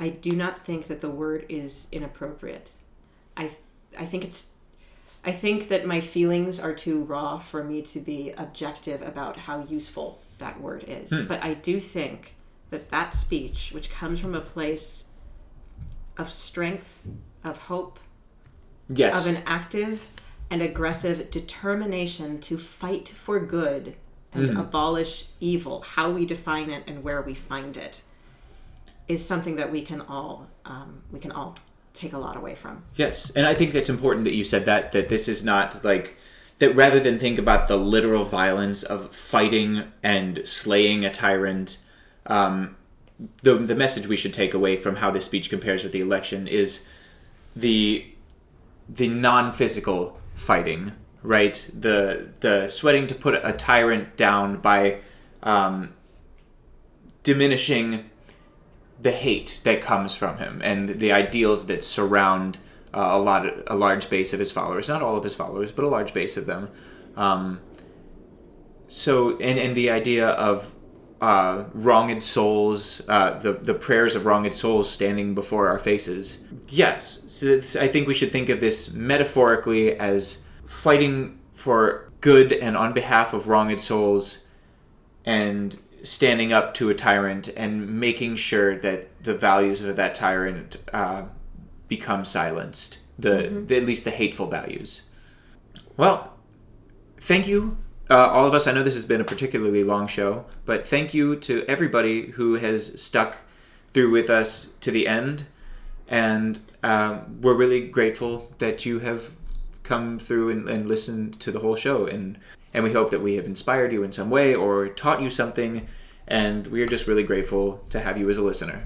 I do not think that the word is inappropriate. I I think it's I think that my feelings are too raw for me to be objective about how useful that word is. But I do think that that speech, which comes from a place of strength, of hope, Yes. of an active and aggressive determination to fight for good and abolish evil, how we define it and where we find it, is something that we can all um, we can all take a lot away from. Yes, and I think that's important that you said that that this is not like that rather than think about the literal violence of fighting and slaying a tyrant, um, the the message we should take away from how this speech compares with the election is the the non-physical fighting, right? The the sweating to put a tyrant down by um, diminishing the hate that comes from him and the ideals that surround uh, a lot a large base of his followers. Not all of his followers but a large base of them. Um, so and, and the idea of uh, wronged souls uh, the, the prayers of wronged souls standing before our faces. Yes so i think we should think of this metaphorically as fighting for good and on behalf of wronged souls and standing up to a tyrant and making sure that the values of that tyrant uh, become silenced. The, the at least the hateful values. Well thank you uh, all of us. I know this has been a particularly long show but thank you to everybody who has stuck through with us to the end. And um, we're really grateful that you have come through and, and listened to the whole show. And and we hope that we have inspired you in some way or taught you something. And we are just really grateful to have you as a listener.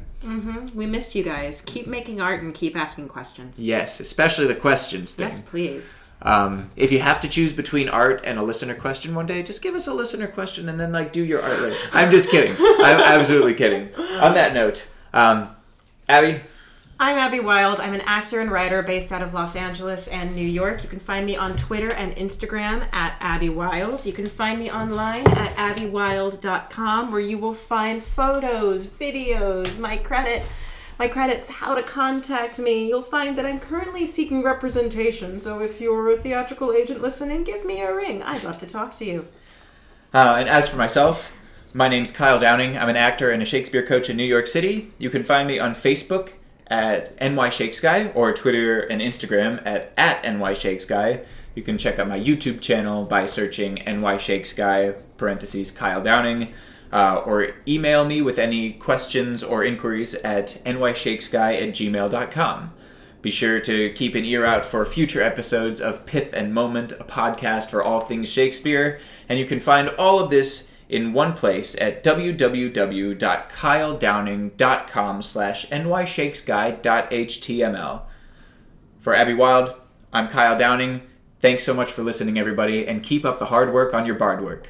We missed you guys. Keep making art and keep asking questions. yes especially the questions thing. Yes, please. um, if you have to choose between art and a listener question one day just give us a listener question and then like do your art. Later i'm just kidding. <laughs> I'm absolutely kidding. On that note um, abby I'm Abby Wild. I'm an actor and writer based out of Los Angeles and New York. You can find me on Twitter and Instagram at Abby Wild. You can find me online at abbywild.com where you will find photos, videos, my credit, my credits, how to contact me. You'll find that I'm currently seeking representation, so if you're a theatrical agent listening, give me a ring. I'd love to talk to you. Uh, and as for myself, my name's Kyle Downing. I'm an actor and a Shakespeare coach in New York City. You can find me on Facebook at NY Shakesguy or Twitter and Instagram at, at NY Shakesguy. You can check out my YouTube channel by searching NY Shakesguy, parentheses Kyle Downing, uh, or email me with any questions or inquiries at nyshakesguy at gmail.com. Be sure to keep an ear out for future episodes of Pith and Moment, a podcast for all things Shakespeare, and you can find all of this in one place at www.kyledowning.com slash nyshakesguy.html. For Abby Wild, I'm Kyle Downing. Thanks so much for listening, everybody, and keep up the hard work on your bard work.